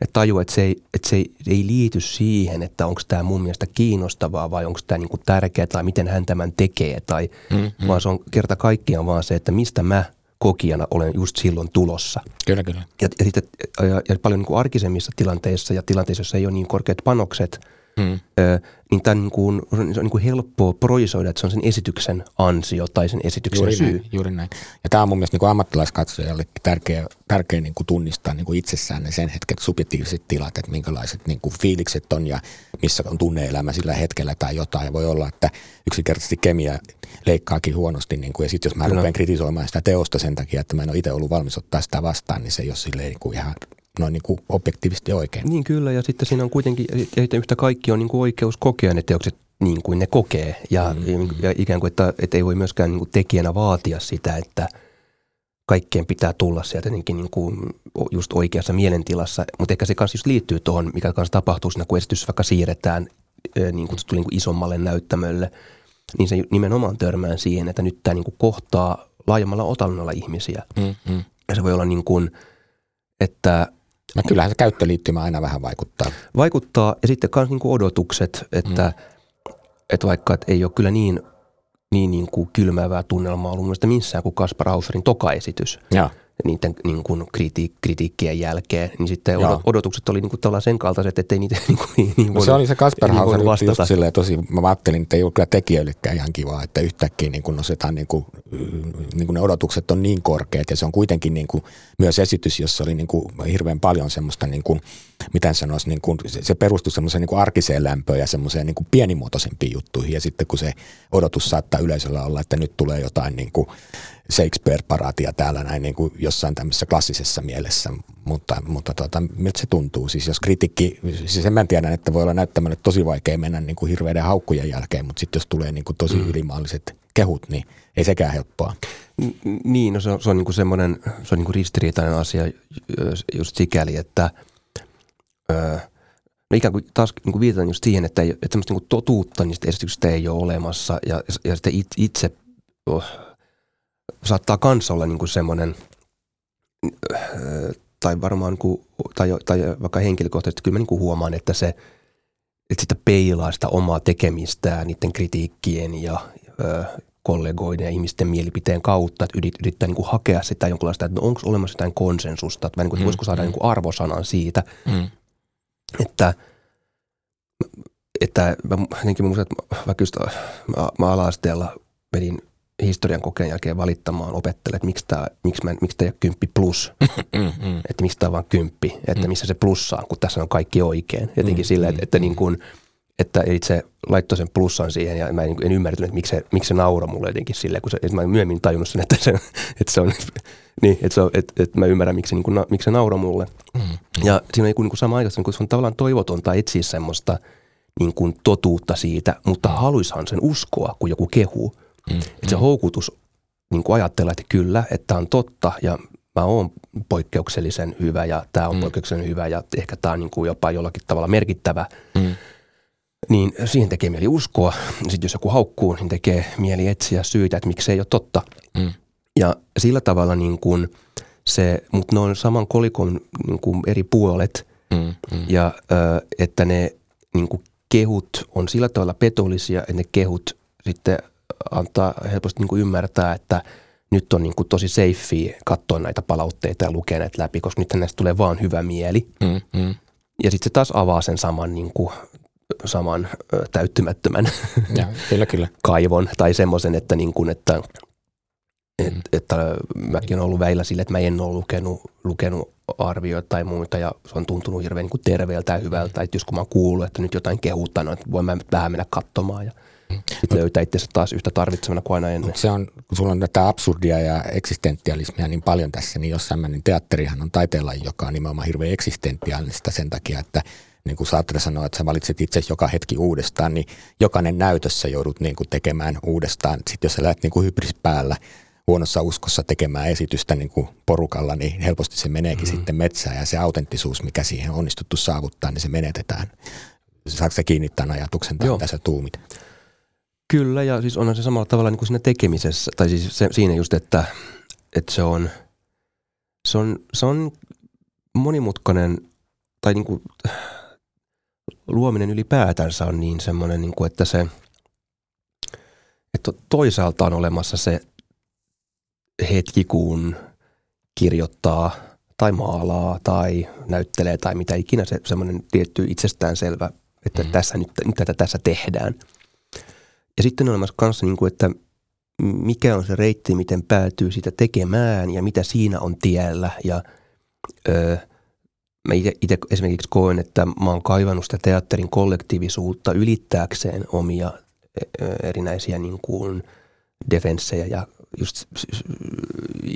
että taju, että se ei, että se ei, ei liity siihen, että onko tämä mun mielestä kiinnostavaa vai onko tämä niin tärkeää tai miten hän tämän tekee, tai, mm, mm. vaan se on kerta kaikkiaan vaan se, että mistä mä kokijana olen just silloin tulossa.
Kyllä, kyllä.
Ja, ja, ja, ja paljon niin kuin arkisemmissa tilanteissa ja tilanteissa, joissa ei ole niin korkeat panokset – mm. ö, niin tämä niin kuin, se on niin kuin helppoa projisoida, että se on sen esityksen ansio tai sen esityksen
juuri
syy.
Näin, juuri näin. Ja tämä on mun mielestä niin ammattilaiskatsojalle tärkeä, tärkeä niin kuin tunnistaa niin kuin itsessään ne sen hetken subjektiiviset tilat, että minkälaiset niin kuin fiilikset on ja missä on tunneelämä sillä hetkellä tai jotain. Ja voi olla, että yksinkertaisesti kemia leikkaakin huonosti. Niin kuin, ja sitten jos mä rupean kritisoimaan sitä teosta sen takia, että mä en ole itse ollut valmis ottaa sitä vastaan, niin se ei ole silleen niin kuin ihan noin niin kuin objektiivisesti oikein.
Niin kyllä, ja sitten siinä on kuitenkin, ja yhtä kaikki on niin kuin oikeus kokea ne teokset niin kuin ne kokee. Ja, mm. ja ikään kuin, että, että ei voi myöskään niin kuin tekijänä vaatia sitä, että kaikkeen pitää tulla sieltä jotenkin niin kuin just oikeassa mielentilassa. Mutta ehkä se kanssa just liittyy tuohon, mikä kanssa tapahtuu siinä, kun esitys vaikka siirretään niin kuin, niin kuin isommalle näyttämölle, niin se nimenomaan törmää siihen, että nyt tämä niin kuin kohtaa laajemmalla otannalla ihmisiä. Mm, mm. Ja se voi olla niin kuin, että
No kyllähän se käyttöliittymä aina vähän vaikuttaa.
Vaikuttaa ja sitten myös niin odotukset, että, mm. että vaikka että ei ole kyllä niin, niin, niin kuin kylmäävää tunnelmaa ollut mielestäni missään kuin Kaspar Hauserin toka-esitys. Ja niiden niin kuin kriti- kritiikkien jälkeen, niin sitten Joo. odotukset oli niin kuin tavallaan sen kaltaiset, että ei niitä niin, kuin, niin, niin
no se oli se Kasper Hauser just silleen tosi, mä ajattelin, että ei ole kyllä tekijöillekään ihan kivaa, että yhtäkkiä niin kuin nostetaan niin kuin, niin kuin ne odotukset on niin korkeat ja se on kuitenkin niin kuin myös esitys, jossa oli niin kuin hirveän paljon semmoista niin kuin, miten sanoisi, niin kuin, se perustui semmoiseen niin kuin arkiseen lämpöön ja semmoiseen niin kuin pienimuotoisempiin juttuihin ja sitten kun se odotus saattaa yleisöllä olla, että nyt tulee jotain niin kuin Shakespeare-paraatia täällä näin niin kuin jossain tämmöisessä klassisessa mielessä, mutta, mutta tuota, miltä se tuntuu? Siis jos kritiikki, siis en mä tiedä, että voi olla näyttämällä tosi vaikea mennä niin kuin hirveiden haukkujen jälkeen, mutta sitten jos tulee niin kuin tosi mm. ylimaalliset kehut, niin ei sekään helppoa.
Niin, no se on, se on niin kuin semmoinen, se on niin kuin ristiriitainen asia just sikäli, että öö, no ikään kuin taas niin kuin viitataan just siihen, että, ei, että semmoista niin kuin totuutta niistä esityksistä ei ole olemassa ja, ja sitten itse oh, saattaa kanssa olla niin kuin semmoinen, tai varmaan, niin tai, tai vaikka henkilökohtaisesti, kyllä mä niin kuin huomaan, että se, että sitä peilaa sitä omaa tekemistään niiden kritiikkien ja ö, kollegoiden ja ihmisten mielipiteen kautta, että yrittää niin kuin hakea sitä jonkunlaista, että no onko olemassa jotain konsensusta, että, niin kuin, että voisiko saada mm. niin kuin arvosanan siitä, mm. että että mä jotenkin muistan, että vaikka just mä, mä ala-asteella menin historian kokeen jälkeen valittamaan opettajalle, että miksi tämä miksi mä, miksi ei ole kymppi plus, mm, että miksi tämä on vain kymppi, että missä se plussa on, kun tässä on kaikki oikein. Jotenkin mm, sillä, että, että, niin kuin, että itse laittoi sen plussan siihen ja mä en, en ymmärtänyt, että miksi se, miksi se nauroi mulle jotenkin silleen, kun se, että mä en myöhemmin tajunnut sen, että se, että se on, niin, että, se on, että, että mä ymmärrän, miksi, niin kuin, miksi se nauroi mulle. Mm, mm. Ja siinä on niin kuin, niin kuin sama aikaisesti, niin se on tavallaan toivotonta etsiä semmoista niin kuin totuutta siitä, mutta haluishan sen uskoa, kun joku kehuu. Mm. Että se houkutus niin kuin ajatella, että kyllä, että on totta ja mä oon poikkeuksellisen hyvä ja tämä on mm. poikkeuksellisen hyvä ja ehkä tämä on niin kuin jopa jollakin tavalla merkittävä. Mm. Niin siihen tekee mieli uskoa. Sitten jos joku haukkuu, niin tekee mieli etsiä syitä, että miksi se ei ole totta. Mm. Ja sillä tavalla niin kuin se, mutta ne on saman kolikon niin kuin eri puolet mm. Mm. ja että ne niin kuin kehut on sillä tavalla petollisia, että ne kehut sitten antaa helposti niin kuin ymmärtää, että nyt on niin kuin tosi safea katsoa näitä palautteita ja lukea näitä läpi, koska nyt näistä tulee vaan hyvä mieli. Mm, mm. Ja sitten se taas avaa sen saman, niin kuin, saman ö, täyttymättömän
ja, kyllä, kyllä.
kaivon tai semmoisen, että, niin kuin, että, et, mm. että mäkin olen ollut väillä sille, että mä en ole lukenut, lukenut arvioita tai muita ja se on tuntunut hirveän niin kuin terveeltä ja hyvältä, että jos kun mä oon kuullut, että nyt jotain kehuttaa, no, että voin mä vähän mennä katsomaan ja – sitten löytää itse taas yhtä tarvitsevana kuin aina ennen.
se on, kun sulla on tätä absurdia ja eksistentialismia niin paljon tässä, niin jossain määrin teatterihan on taiteenlaji, joka on nimenomaan hirveän eksistentiaalista sen takia, että niin kuin Sartre sanoi, että sä valitset itse joka hetki uudestaan, niin jokainen näytössä joudut niin kuin tekemään uudestaan. Sitten jos sä lähdet niin kuin hybris päällä huonossa uskossa tekemään esitystä niin kuin porukalla, niin helposti se meneekin mm-hmm. sitten metsään ja se autenttisuus, mikä siihen on onnistuttu saavuttaa, niin se menetetään. Saatko se kiinnittää ajatuksen tai tässä tuumit?
Kyllä, ja siis onhan se samalla tavalla niin kuin siinä tekemisessä, tai siis se, siinä just, että, että se on, se on, se on monimutkainen, tai niin kuin, luominen ylipäätänsä on niin semmoinen, niin kuin, että se, että toisaalta on olemassa se hetki, kun kirjoittaa tai maalaa tai näyttelee tai mitä ikinä se semmoinen tietty itsestäänselvä, että mm. tässä nyt, nyt tätä tässä tehdään. Ja sitten on olemassa kanssa, niin kuin, että mikä on se reitti, miten päätyy sitä tekemään ja mitä siinä on tiellä. Ja öö, mä itse esimerkiksi koen, että mä oon kaivannut sitä teatterin kollektiivisuutta ylittääkseen omia erinäisiä niin kuin defenssejä ja just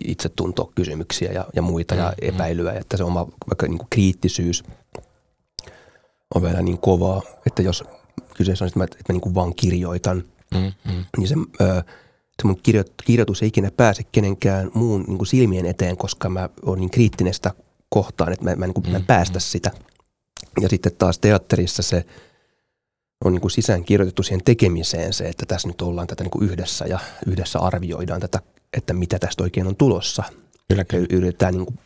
itsetuntokysymyksiä ja, ja muita mm, ja epäilyä, että se oma vaikka niin kuin kriittisyys on vielä niin kovaa, että jos kyseessä on, että mä, että mä niin kuin vaan kirjoitan, mm, mm. niin se, ö, se mun kirjo, kirjoitus ei ikinä pääse kenenkään muun niin kuin silmien eteen, koska mä oon niin kriittinen sitä kohtaan, että mä, mä, niin kuin, mm, mä en päästä mm. sitä. Ja sitten taas teatterissa se on niin kuin sisään kirjoitettu siihen tekemiseen se, että tässä nyt ollaan tätä niin kuin yhdessä ja yhdessä arvioidaan tätä, että mitä tästä oikein on tulossa. Kyllä, kyllä. Yritetään niin kuin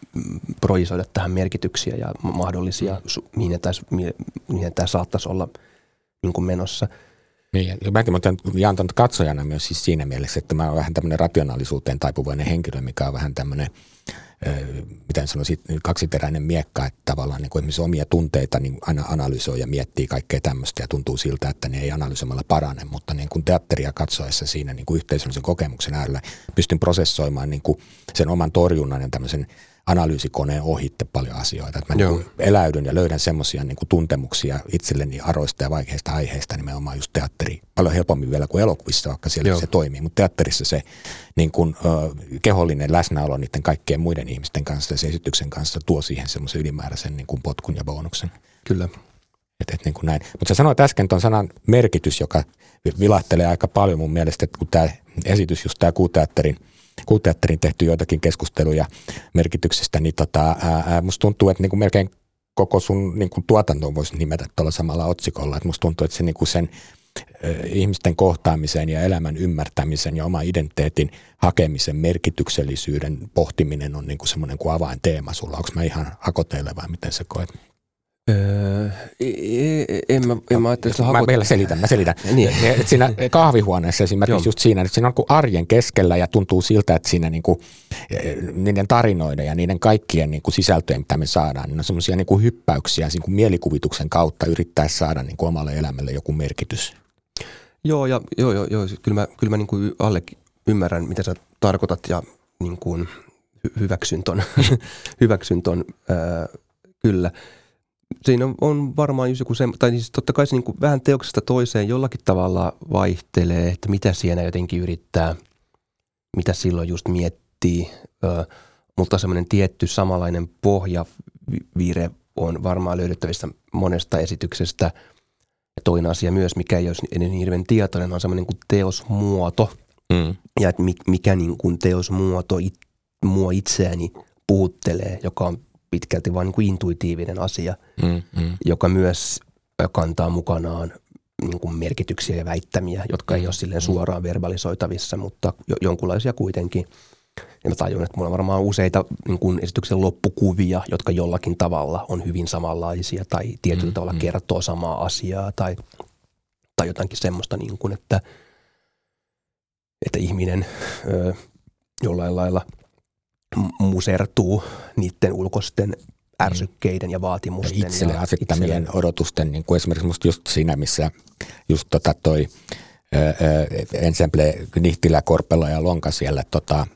projisoida tähän merkityksiä ja mahdollisia, mm. mihin tämä, mihin tämä saattaisi olla niin kuin menossa.
Niin, ja mäkin olen jaan katsojana myös siis siinä mielessä, että mä olen vähän tämmöinen rationaalisuuteen taipuvainen henkilö, mikä on vähän tämmöinen – miten sanoisin, kaksiteräinen miekka, että tavallaan niin kuin esimerkiksi omia tunteita niin aina analysoi ja miettii kaikkea tämmöistä ja tuntuu siltä, että ne ei analysoimalla parane, mutta niin kuin teatteria katsoessa siinä niin kuin yhteisöllisen kokemuksen äärellä pystyn prosessoimaan niin kuin sen oman torjunnan ja tämmöisen analyysikoneen ohitte paljon asioita. Että mä niin eläydyn ja löydän semmoisia niin tuntemuksia itselleni aroista ja vaikeista aiheista nimenomaan just teatteri. Paljon helpommin vielä kuin elokuvissa, vaikka siellä Joo. se toimii. Mutta teatterissa se niin kuin, ö, kehollinen läsnäolo niiden kaikkien muiden ihmisten kanssa ja se esityksen kanssa tuo siihen semmoisen ylimääräisen niin kuin potkun ja bonuksen.
Kyllä.
Et, et niin kuin näin. Mutta sä sanoit äsken tuon sanan merkitys, joka vilahtelee aika paljon mun mielestä, että kun tämä esitys, just tämä kuuteatterin – kuuteatterin tehty joitakin keskusteluja merkityksestä, niin tota, ää, musta tuntuu, että niin kuin melkein koko sun niin kuin tuotanto voisi nimetä tuolla samalla otsikolla. Että musta tuntuu, että se niin kuin sen ihmisten kohtaamisen ja elämän ymmärtämisen ja oma identiteetin hakemisen merkityksellisyyden pohtiminen on niin kuin semmoinen kuin avainteema sulla. Onko mä ihan hakoteille vai miten se koet?
Öö, en mä, en mä ajattele, että
hakot... Mä vielä selitän, mä selitän. niin. Siinä kahvihuoneessa esimerkiksi just siinä, että siinä on kuin arjen keskellä ja tuntuu siltä, että siinä niin kuin, niiden tarinoiden ja niiden kaikkien niin kuin sisältöjen, mitä me saadaan, niin on semmoisia niin kuin hyppäyksiä niin kuin mielikuvituksen kautta yrittää saada niin kuin omalle elämälle joku merkitys.
Joo, ja, joo, joo, joo. kyllä mä, kyllä mä niin kuin alle ymmärrän, mitä sä tarkoitat ja niin kuin hyväksyn ton, hyväksyn ton ää, kyllä – siinä on, varmaan just joku se, tai siis totta kai se niin kuin vähän teoksesta toiseen jollakin tavalla vaihtelee, että mitä siinä jotenkin yrittää, mitä silloin just miettii, ö, mutta semmoinen tietty samanlainen pohjavire on varmaan löydettävissä monesta esityksestä. Ja toinen asia myös, mikä ei olisi niin hirveän tietoinen, on semmoinen kuin teosmuoto. Mm. Ja että mikä niin kuin teosmuoto it, mua itseäni puhuttelee, joka on pitkälti vain niin intuitiivinen asia, mm, mm. joka myös kantaa mukanaan niin kuin merkityksiä ja väittämiä, jotka ei ole silleen mm. suoraan verbalisoitavissa, mutta jo, jonkunlaisia kuitenkin. Ja mä tajun, että mulla on varmaan useita niin kuin esityksen loppukuvia, jotka jollakin tavalla on hyvin samanlaisia tai tietyllä mm, tavalla mm. kertoo samaa asiaa tai, tai jotakin semmoista, niin kuin, että, että ihminen ö, jollain lailla – musertuu niiden ulkoisten ärsykkeiden ja vaatimusten.
Ja itselle ja asettamien itselle. odotusten, niin kuin esimerkiksi musta just siinä, missä just tota toi ensemble Nihtilä, Korpela ja Lonka siellä tota,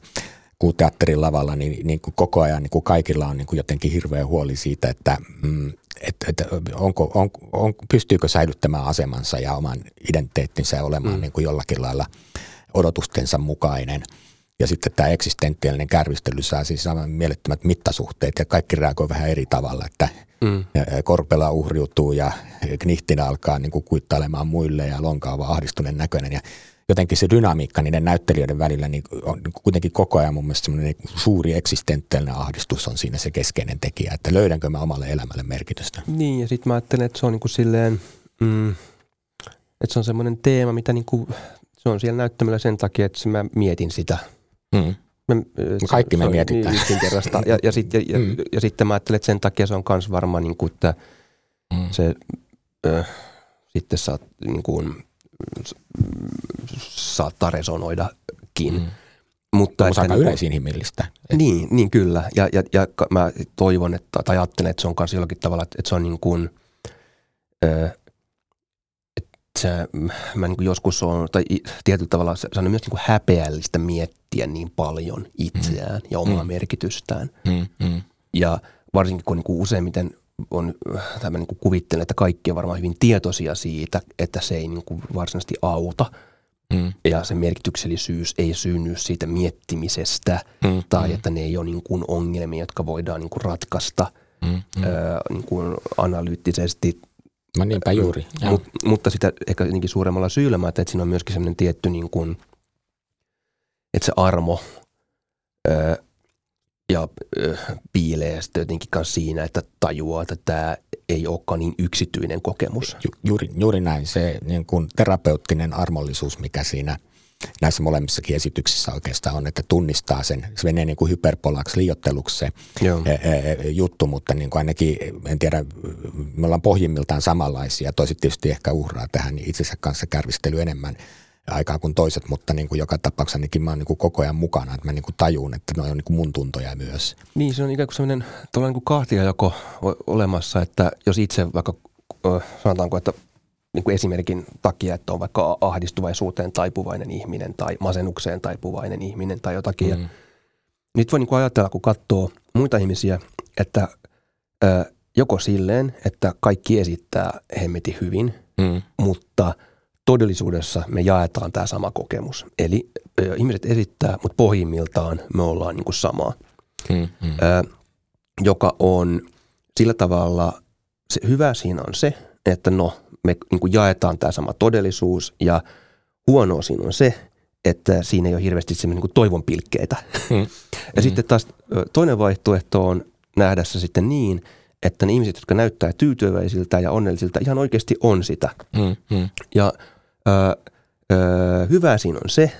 teatterin lavalla, niin, niin kuin koko ajan niin kuin kaikilla on niin kuin jotenkin hirveä huoli siitä, että mm, et, et, onko, on, on, pystyykö säilyttämään asemansa ja oman identiteettinsä olemaan mm. niin kuin jollakin lailla odotustensa mukainen – ja sitten tämä eksistentiaalinen kärvistely saa siis aivan mielettömät mittasuhteet ja kaikki reagoi vähän eri tavalla, että mm. Korpela uhriutuu ja Knihtinä alkaa niin kuin kuittailemaan muille ja Lonka on ahdistuneen näköinen ja jotenkin se dynamiikka niiden näyttelijöiden välillä niin on kuitenkin koko ajan mun mielestä semmoinen suuri eksistentiaalinen ahdistus on siinä se keskeinen tekijä, että löydänkö mä omalle elämälle merkitystä.
Niin ja sitten mä ajattelen, että se on niin kuin silleen, mm, että se on semmoinen teema, mitä niin kuin Se on siellä näyttämällä sen takia, että mä mietin sitä.
Mm. Me, Kaikki me mietitään.
Niin ja, ja, sit, ja, ja, mm. ja sitten mä ajattelen, että sen takia se on myös varmaan, niin kuin, että mm. se ö, sitten saat, niin kuin, saattaa resonoidakin. Mm.
Mutta että, aika niin, yleisinhimillistä.
Niin, niin kyllä. Ja, ja, ja mä toivon, että, tai ajattelen, että se on myös jollakin tavalla, että, että se on niin kuin, ö, se, mä niin joskus on, tai tietyllä tavalla se, se on myös niin kuin häpeällistä miettiä niin paljon itseään mm. ja omaa mm. merkitystään. Mm. Mm. Ja varsinkin kun niin kuin useimmiten on, tai mä niin kuin kuvittelen, että kaikki on varmaan hyvin tietoisia siitä, että se ei niin kuin varsinaisesti auta. Mm. Ja se merkityksellisyys ei synny siitä miettimisestä mm. tai mm. että ne ei ole niin kuin ongelmia, jotka voidaan niin kuin ratkaista mm. Mm. Öö, niin kuin analyyttisesti –
Mä niinpä juuri.
Mut, mutta sitä ehkä jotenkin suuremmalla syyllä mä että siinä on myöskin semmoinen tietty niin kuin, että se armo ö, ja ö, piilee sitten jotenkin kanssa siinä, että tajuaa, että tämä ei olekaan niin yksityinen kokemus.
Ju, juuri, juuri näin. Se niin kuin terapeuttinen armollisuus, mikä siinä – näissä molemmissakin esityksissä oikeastaan on, että tunnistaa sen. Se menee niin kuin hyperpolaksi liiotteluksi se Joo. Juttu, mutta niin kuin ainakin, en tiedä, me ollaan pohjimmiltaan samanlaisia. Toiset tietysti ehkä uhraa tähän niin itsensä kanssa kärvistely enemmän aikaa kuin toiset, mutta niin kuin joka tapauksessa ainakin mä oon niin kuin koko ajan mukana, että mä niin kuin tajun, että ne on niin kuin mun tuntoja myös.
Niin, se on ikään kuin sellainen niin kuin kahtiajako olemassa, että jos itse vaikka sanotaanko, että niin kuin esimerkin takia, että on vaikka ahdistuvaisuuteen taipuvainen ihminen tai masennukseen taipuvainen ihminen tai jotakin. Mm. Nyt voi niin kuin ajatella, kun katsoo muita ihmisiä, että ö, joko silleen, että kaikki esittää hemmeti hyvin, mm. mutta todellisuudessa me jaetaan tämä sama kokemus. Eli ö, ihmiset esittää, mutta pohjimmiltaan me ollaan niin kuin samaa. Mm, mm. Ö, joka on sillä tavalla, se hyvä siinä on se, että no – me niin kuin jaetaan tämä sama todellisuus ja huono siinä on se, että siinä ei ole hirveästi semmoinen niin toivon pilkkeitä. Mm. ja mm. sitten taas toinen vaihtoehto on nähdä se sitten niin, että ne ihmiset, jotka näyttää tyytyväisiltä ja onnellisilta, ihan oikeasti on sitä. Mm. Mm. Ja ö, ö, hyvä siinä on se,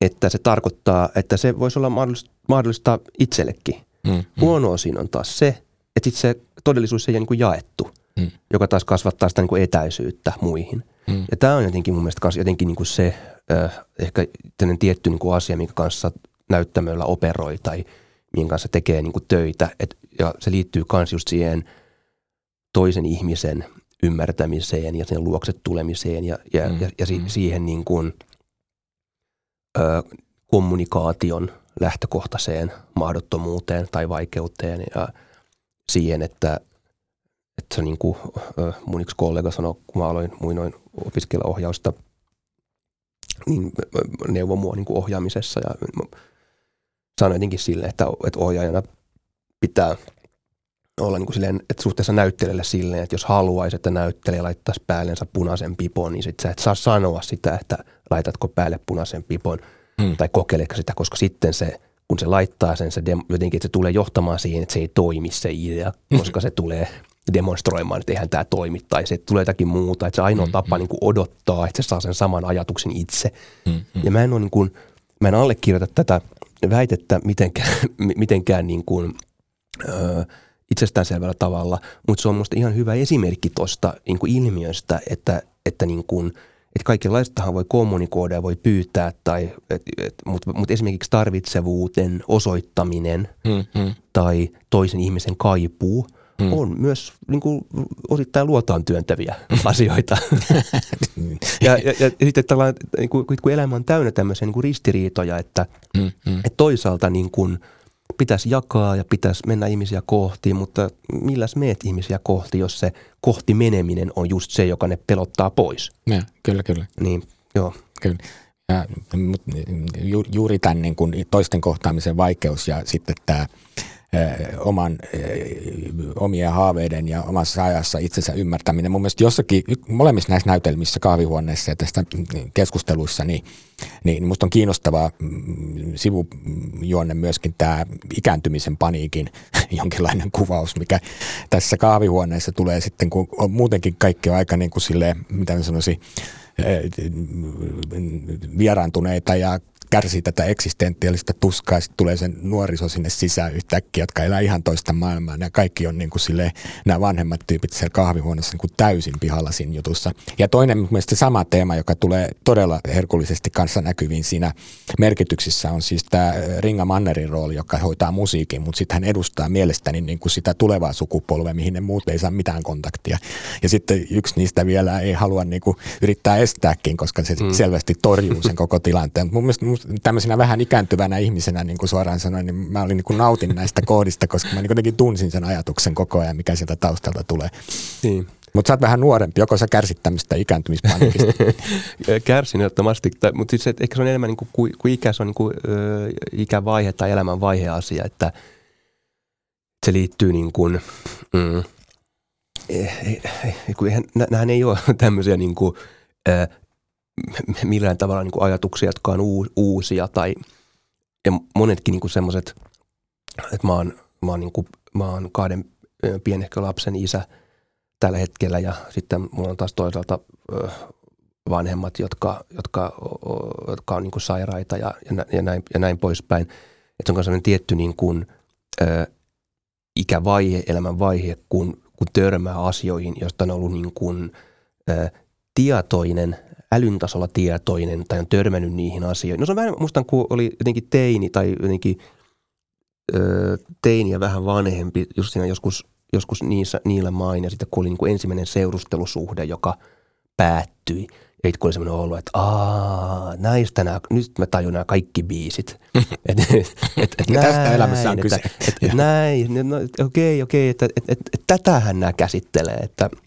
että se tarkoittaa, että se voisi olla mahdollista, mahdollista itsellekin. Mm. Huonoa siinä on taas se, että se todellisuus ei ole niin kuin jaettu – mm. joka taas kasvattaa sitä niin kuin etäisyyttä muihin. Mm. Ja tämä on jotenkin mun mielestä jotenkin niin kuin se äh, ehkä tietty niin kuin asia, minkä kanssa näyttämöllä operoi tai minkä kanssa tekee niin kuin töitä. Et, ja se liittyy myös just siihen toisen ihmisen ymmärtämiseen ja sen luokset tulemiseen ja, ja, mm. ja, ja si- mm. siihen niin kuin, ö, kommunikaation lähtökohtaiseen mahdottomuuteen tai vaikeuteen ja siihen, että että se niin kuin mun yksi kollega sanoi, kun mä aloin muinoin opiskella ohjausta, niin neuvoi mua niin kuin ohjaamisessa ja sanoi jotenkin silleen, että, että ohjaajana pitää olla niin kuin silleen, että suhteessa näyttelijälle silleen, että jos haluaisi, että näyttelijä laittaisi päällensä punaisen pipon, niin sit sä et saa sanoa sitä, että laitatko päälle punaisen pipon hmm. tai kokeiletko sitä, koska sitten se, kun se laittaa sen, se jotenkin, että se tulee johtamaan siihen, että se ei toimi se idea, koska se tulee demonstroimaan, että eihän tämä toimi tai se tulee jotakin muuta. Että se ainoa mm, tapa mm. Niin kuin odottaa, että se saa sen saman ajatuksen itse. Mm, mm. Ja mä en, ole niin kuin, mä en allekirjoita tätä väitettä mitenkään, mitenkään niin kuin, ö, itsestäänselvällä tavalla, mutta se on minusta ihan hyvä esimerkki tuosta niin ilmiöstä, että, että niin kuin, että kaikenlaistahan voi kommunikoida ja voi pyytää, tai, et, et, mutta mut esimerkiksi tarvitsevuuden osoittaminen mm, mm. tai toisen ihmisen kaipuu – mm. on myös niin kuin, osittain luotaan työntäviä asioita. ja, ja, ja sitten tällainen, niin kuin, kun elämä on täynnä tämmöisiä niin kuin ristiriitoja, että, mm, mm. että toisaalta niin kuin, pitäisi jakaa ja pitäisi mennä ihmisiä kohti, mutta milläs meet ihmisiä kohti, jos se kohti meneminen on just se, joka ne pelottaa pois?
Ja, kyllä, kyllä.
Niin, joo.
Kyllä. Ja, ju, juuri tämän niin kuin toisten kohtaamisen vaikeus ja sitten tämä – oman, omien haaveiden ja omassa ajassa itsensä ymmärtäminen. Mun mielestä jossakin, molemmissa näissä näytelmissä, kahvihuoneessa ja tästä keskusteluissa, niin, niin musta on kiinnostavaa mm, sivujuonne myöskin tämä ikääntymisen paniikin jonkinlainen kuvaus, mikä tässä kahvihuoneessa tulee sitten, kun on muutenkin kaikki on aika niin kuin silleen, mitä mä sanoisin, vieraantuneita ja kärsii tätä eksistentiaalista tuskaa, sitten tulee sen nuoriso sinne sisään yhtäkkiä, jotka elää ihan toista maailmaa. Ja kaikki on niin kuin silleen, nämä vanhemmat tyypit siellä kahvihuoneessa niin kuin täysin pihalla siinä jutussa. Ja toinen mielestäni sama teema, joka tulee todella herkullisesti kanssa näkyviin siinä merkityksissä, on siis tämä Ringa Mannerin rooli, joka hoitaa musiikin, mutta sitten hän edustaa mielestäni niin kuin sitä tulevaa sukupolvea, mihin ne muut ei saa mitään kontaktia. Ja sitten yksi niistä vielä ei halua niin kuin yrittää estääkin, koska se mm. selvästi torjuu sen koko tilanteen. Mun mielestä tämmöisenä vähän ikääntyvänä ihmisenä, niin kuin suoraan sanoin, niin mä olin niin kuin nautin näistä kohdista, koska mä niin jotenkin tunsin sen ajatuksen koko ajan, mikä sieltä taustalta tulee. Niin. Mutta sä oot vähän nuorempi, joko sä kärsit tämmöistä ikääntymispanikista?
Kärsin ehdottomasti, mutta siis et, ehkä se on enemmän niin kuin, kuin ikä, se on niin kuin, ö, ikävaihe tai elämän asia, että se liittyy niin kuin, mm, eh, eh, eh, eihän, nämähän ei ole tämmöisiä niin kuin, millään tavalla niin kuin ajatuksia, jotka on uusia tai ja monetkin niin semmoiset, että mä oon, mä oon, niin kuin, mä oon kahden pienehkö lapsen isä tällä hetkellä ja sitten mulla on taas toisaalta vanhemmat, jotka, jotka, jotka on niin kuin sairaita ja, ja, näin, ja näin poispäin. Että on sellainen tietty niin kuin, ö, ikävaihe, elämänvaihe, kun, kun törmää asioihin, joista on ollut niin kuin, ö, tietoinen – älyn tasolla tietoinen tai on törmännyt niihin asioihin. No se on vähän, muistan kun oli jotenkin teini tai jotenkin ö, teini ja vähän vanhempi, just siinä joskus, joskus niissä, niillä main ja sitten kun oli niin kuin ensimmäinen seurustelusuhde, joka päättyi. Ja sitten kun oli semmoinen olo, että aah, näistä nämä, nyt mä tajun nämä kaikki biisit. et, et, et, et näin,
tästä elämässä on kyse.
Että, et, et, näin, no, okei, okei, että et, et, et, tätähän nämä käsittelee, että –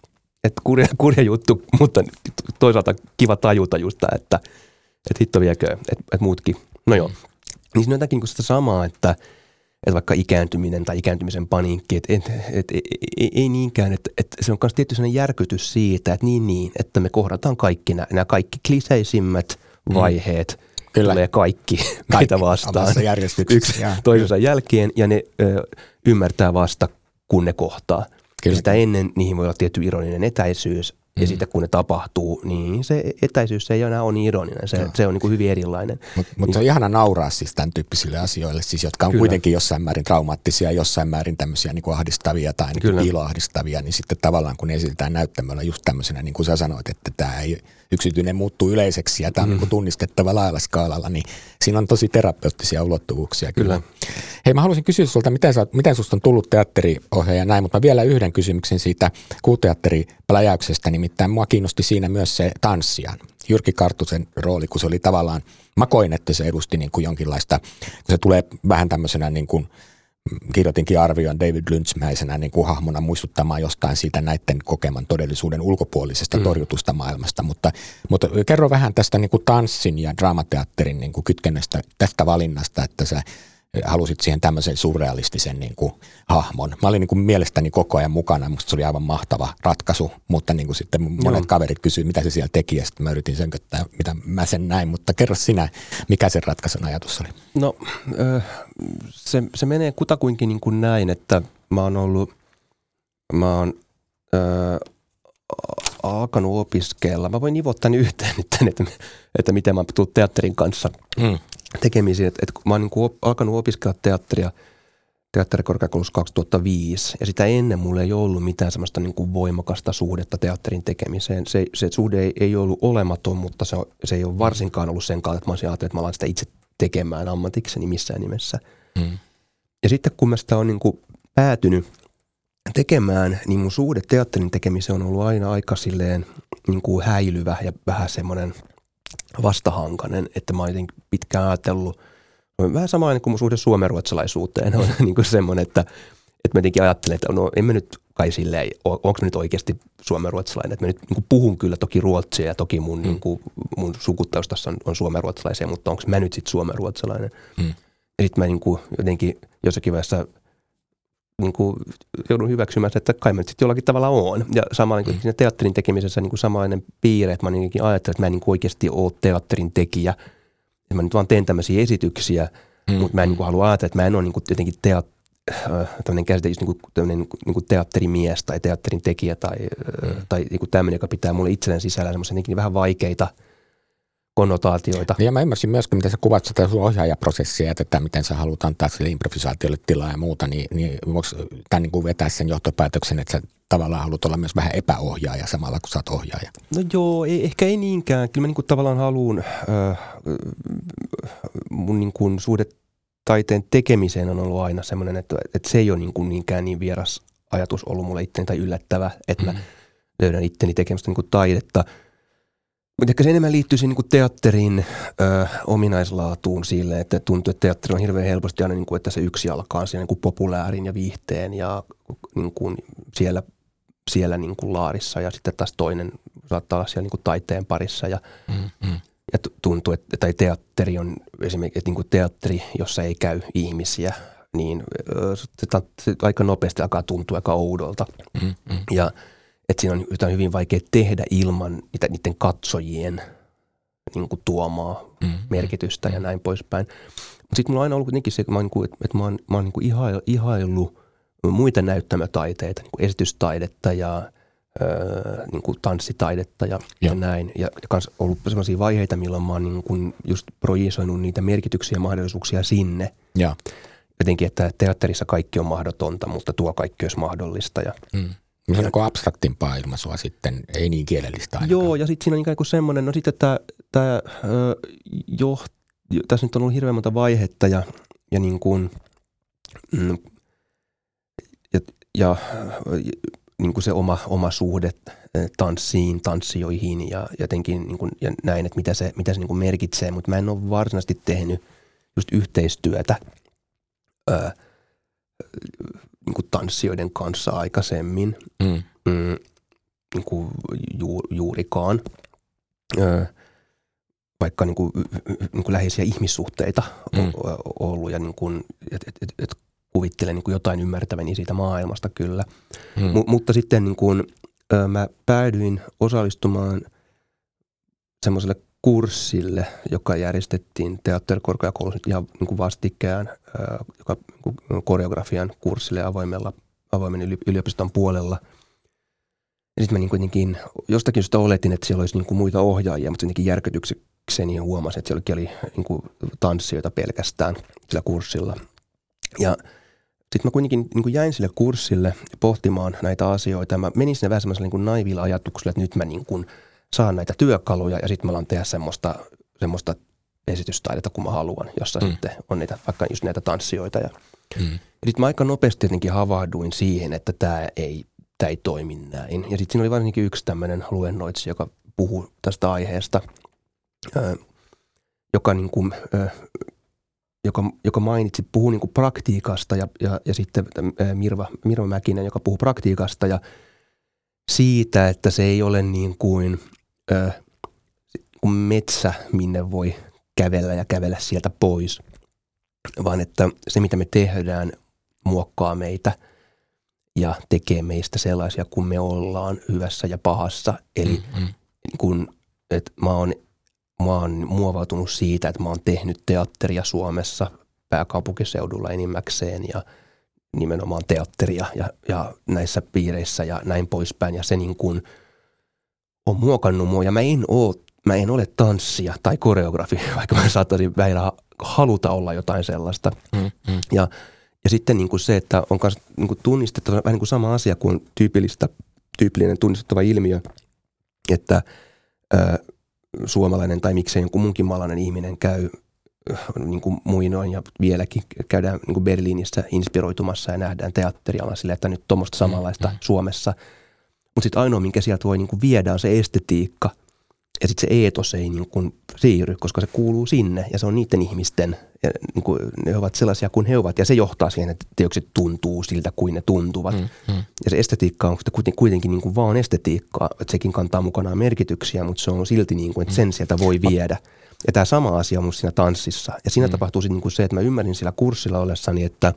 että kurja, kurja juttu, mutta toisaalta kiva tajuta just tämä, että, että hitto viekö, että, että muutkin. No joo. Niin siinä on jotakin niin sitä samaa, että, että vaikka ikääntyminen tai ikääntymisen paniikki, että, että, että ei, ei niinkään, että, että se on myös tietty sellainen järkytys siitä, että niin niin, että me kohdataan kaikki nämä, nämä kaikki kliseisimmät mm. vaiheet, mm. Kyllä. tulee kaikki, kaikki meitä vastaan yksi toisensa jälkeen ja ne ö, ymmärtää vasta, kun ne kohtaa. Kyllä. Sitä ennen niihin voi olla tietty ironinen etäisyys, ja mm. sitten kun ne tapahtuu, niin se etäisyys se ei enää ole niin ironinen, se, se on niin kuin hyvin erilainen.
Mutta mut niin. se on ihana nauraa siis tämän tyyppisille asioille, siis, jotka on Kyllä. kuitenkin jossain määrin traumaattisia, jossain määrin tämmöisiä niin kuin ahdistavia tai niin kuin piiloahdistavia, niin sitten tavallaan kun ne esitetään näyttämällä just tämmöisenä, niin kuin sä sanoit, että tämä ei yksityinen muuttuu yleiseksi ja tämä on mm. niin tunnistettava laajalla skaalalla, niin siinä on tosi terapeuttisia ulottuvuuksia kyllä. kyllä. Hei, mä haluaisin kysyä sulta, miten, sä, miten susta on tullut teatteriohjaaja näin, mutta mä vielä yhden kysymyksen siitä kuuteatteripläjäyksestä, nimittäin mua kiinnosti siinä myös se tanssijan. Jyrki Kartusen rooli, kun se oli tavallaan, mä koin, että se edusti niin kuin jonkinlaista, kun se tulee vähän tämmöisenä niin kuin – kirjoitinkin arvioon David Lynchmäisenä niin kuin hahmona muistuttamaan jostain siitä näiden kokeman todellisuuden ulkopuolisesta mm. torjutusta maailmasta. Mutta, mutta kerro vähän tästä niin kuin tanssin ja draamateatterin niin kuin kytkennästä tästä valinnasta, että sä halusit siihen tämmöisen surrealistisen niin kuin, hahmon. Mä olin niin kuin, mielestäni koko ajan mukana, musta se oli aivan mahtava ratkaisu, mutta niin kuin, sitten monet Joo. kaverit kysyivät, mitä se siellä teki, ja sitten mä yritin sönköttää, mitä mä sen näin, mutta kerro sinä, mikä sen ratkaisun ajatus oli?
No, se, se menee kutakuinkin niin kuin näin, että mä oon ollut, mä oon ö, alkanut opiskella. Mä voin nivottaa yhteen nyt, että, että miten mä tuun teatterin kanssa hmm tekemisiin. Että, että mä oon niin kuin alkanut opiskella teatteria teatterikorkeakoulussa 2005 ja sitä ennen mulla ei ollut mitään semmoista niin kuin voimakasta suhdetta teatterin tekemiseen. Se, se suhde ei, ei ollut olematon, mutta se, se ei ole varsinkaan ollut sen kautta, että mä olisin ajatellut, että mä alan sitä itse tekemään ammatikseni missään nimessä. Mm. Ja sitten kun mä sitä on niin kuin päätynyt tekemään, niin mun suhde teatterin tekemiseen on ollut aina aika silleen niin kuin häilyvä ja vähän semmoinen – vastahankainen, että mä oon pitkään ajatellut, vähän sama kuin mun suhde suomenruotsalaisuuteen on niin kuin semmoinen, että, että mä jotenkin ajattelen, että no en mä nyt kai silleen, onko mä nyt oikeasti suomenruotsalainen, että mä nyt niin puhun kyllä toki ruotsia ja toki mun, mm. niin kuin, mun sukutaustassa on, on suomenruotsalaisia, mutta onko mä nyt sitten suomenruotsalainen. Mm. Ja sitten mä niin kuin jotenkin jossakin vaiheessa niin kuin joudun hyväksymään, että kai mä nyt sitten jollakin tavalla on. Ja samalla niin mm. siinä teatterin tekemisessä niin kuin samainen piirre, että mä ainakin ajattelen, että mä en niin kuin oikeasti ole teatterin tekijä. Että mä nyt vaan teen tämmöisiä esityksiä, mm. mutta mä en niin kuin halua ajatella, että mä en ole niin kuin jotenkin teat, tämmöinen käsite, just niin kuin, tämmöinen niin kuin teatterimies tai teatterin tekijä tai, mm. tai niin kuin tämmöinen, joka pitää mulle itselleen sisällä semmoisia vähän vaikeita konnotaatioita.
Ja mä ymmärsin myöskin, miten sä kuvat sitä sun ohjaajaprosessia ja tätä, miten sä haluat antaa sille improvisaatiolle tilaa ja muuta, niin, niin voiko tämän niin kuin vetää sen johtopäätöksen, että sä tavallaan haluat olla myös vähän epäohjaaja samalla, kun sä oot ohjaaja?
No joo, ei, ehkä ei niinkään. Kyllä mä niin kuin tavallaan haluan, äh, mun niin kuin suhde taiteen tekemiseen on ollut aina semmoinen, että, että se ei ole niin kuin niinkään niin vieras ajatus ollut mulle itteni tai yllättävä, että mm. mä löydän itteni tekemästä niin kuin taidetta. Mutta ehkä se enemmän liittyy siihen niin teatterin ö, ominaislaatuun sille, että tuntuu, että teatteri on hirveän helposti aina, niin kuin, että se yksi alkaa siellä niin kuin populäärin ja viihteen ja niin kuin siellä, siellä niin kuin laarissa ja sitten taas toinen saattaa olla siellä niin kuin taiteen parissa ja mm, mm. Ja tuntuu, että tai teatteri on esimerkiksi että niin kuin teatteri, jossa ei käy ihmisiä, niin se, se aika nopeasti alkaa tuntua aika oudolta. Mm, mm. Ja että siinä on jotain hyvin vaikea tehdä ilman niitä, niiden katsojien niin kuin tuomaa mm, merkitystä mm. ja näin poispäin. Mutta sitten mulla on aina ollut kuitenkin se, että mä oon, niin että mä oon, mä oon niin kuin ihaillut muita näyttämötaiteita, niin kuin esitystaidetta ja öö, niin kuin tanssitaidetta ja, ja. ja näin. Ja, kans ollut sellaisia vaiheita, milloin mä oon niin kuin just projisoinut niitä merkityksiä ja mahdollisuuksia sinne. Ja. Jotenkin, että teatterissa kaikki on mahdotonta, mutta tuo kaikki olisi mahdollista. Ja,
mm. Se on niin abstraktimpaa ilmaisua sitten, ei niin kielellistä ainakaan.
Joo, ja sitten siinä on ikään kuin semmoinen, no sitten tämä, tämä jo, tässä nyt on ollut hirveän monta vaihetta ja, ja niin kuin, mm, ja, ja niin kuin se oma, oma suhde tanssiin, tanssijoihin ja jotenkin niin kuin, ja näin, että mitä se, mitä se niin kuin merkitsee, mutta mä en ole varsinaisesti tehnyt just yhteistyötä niin kuin tanssijoiden kanssa aikaisemmin, mm. Mm, niin kuin ju, juurikaan. Ää, vaikka niin kuin, niin kuin läheisiä ihmissuhteita mm. ollut ja niin kuin, et, et, et, et kuvittelen niin kuin jotain ymmärtäväni siitä maailmasta kyllä. Hmm. M- mutta sitten niin kuin, ö, mä päädyin osallistumaan semmoiselle kurssille, joka järjestettiin teatterikorkeakoulussa ja niin kuin vastikään, ö, joka niin kuin koreografian kurssille avoimella, avoimen yliopiston puolella. Ja sitten mä niin kuitenkin jostakin syystä oletin, että siellä olisi niin kuin muita ohjaajia, mutta jotenkin järkytyksekseni huomasin, että siellä oli niin kuin tanssijoita pelkästään sillä kurssilla. Ja sitten mä kuitenkin niin kuin jäin sille kurssille pohtimaan näitä asioita. Mä menin sinne vähän semmoiselle niin naivilla ajatuksella, että nyt mä niin kuin saan näitä työkaluja ja sitten mä alan tehdä semmoista, semmoista esitystaidetta, kun mä haluan, jossa mm. sitten on niitä, vaikka just näitä tanssijoita. Ja, mm. Sitten mä aika nopeasti jotenkin havahduin siihen, että tämä ei, tää ei toimi näin. Ja sitten siinä oli varsinkin yksi tämmöinen luennoitsija, joka puhuu tästä aiheesta, joka niin kuin, joka, joka mainitsi, puhuu niin kuin praktiikasta ja, ja, ja sitten Mirva, Mirva Mäkinen, joka puhuu praktiikasta ja siitä, että se ei ole niin kuin, kuin metsä, minne voi kävellä ja kävellä sieltä pois, vaan että se, mitä me tehdään, muokkaa meitä ja tekee meistä sellaisia kuin me ollaan hyvässä ja pahassa. Eli mm-hmm. kun, että mä oon mä oon muovautunut siitä, että mä oon tehnyt teatteria Suomessa pääkaupunkiseudulla enimmäkseen ja nimenomaan teatteria ja, ja näissä piireissä ja näin poispäin. Ja se niin kuin on muokannut mua ja mä en, oo, mä en ole tanssia tai koreografi, vaikka mä saattaisin väillä haluta olla jotain sellaista. Mm, mm. Ja, ja sitten niin kuin se, että on myös niin kuin tunnistettava vähän niin kuin sama asia kuin tyypillistä, tyypillinen tunnistettava ilmiö, että ö, suomalainen tai miksei jonkun munkin maalainen ihminen käy niin kuin muinoin ja vieläkin käydään niin kuin Berliinissä inspiroitumassa ja nähdään teatterialla sille, että nyt tuommoista samanlaista mm-hmm. Suomessa. Mutta sitten ainoa, minkä sieltä voi niin kuin viedä, on se estetiikka – ja sitten se eetos ei niin kuin siirry, koska se kuuluu sinne ja se on niiden ihmisten, ja niin kuin ne ovat sellaisia kuin he ovat ja se johtaa siihen, että teokset tuntuu siltä kuin ne tuntuvat. Mm, mm. Ja se estetiikka on kuitenkin niin kuin vaan estetiikkaa, että sekin kantaa mukanaan merkityksiä, mutta se on silti niin kuin, että sen sieltä voi viedä. Ja tämä sama asia on mun siinä tanssissa. Ja siinä mm. tapahtuu niin kuin se, että mä ymmärrin sillä kurssilla ollessani, että,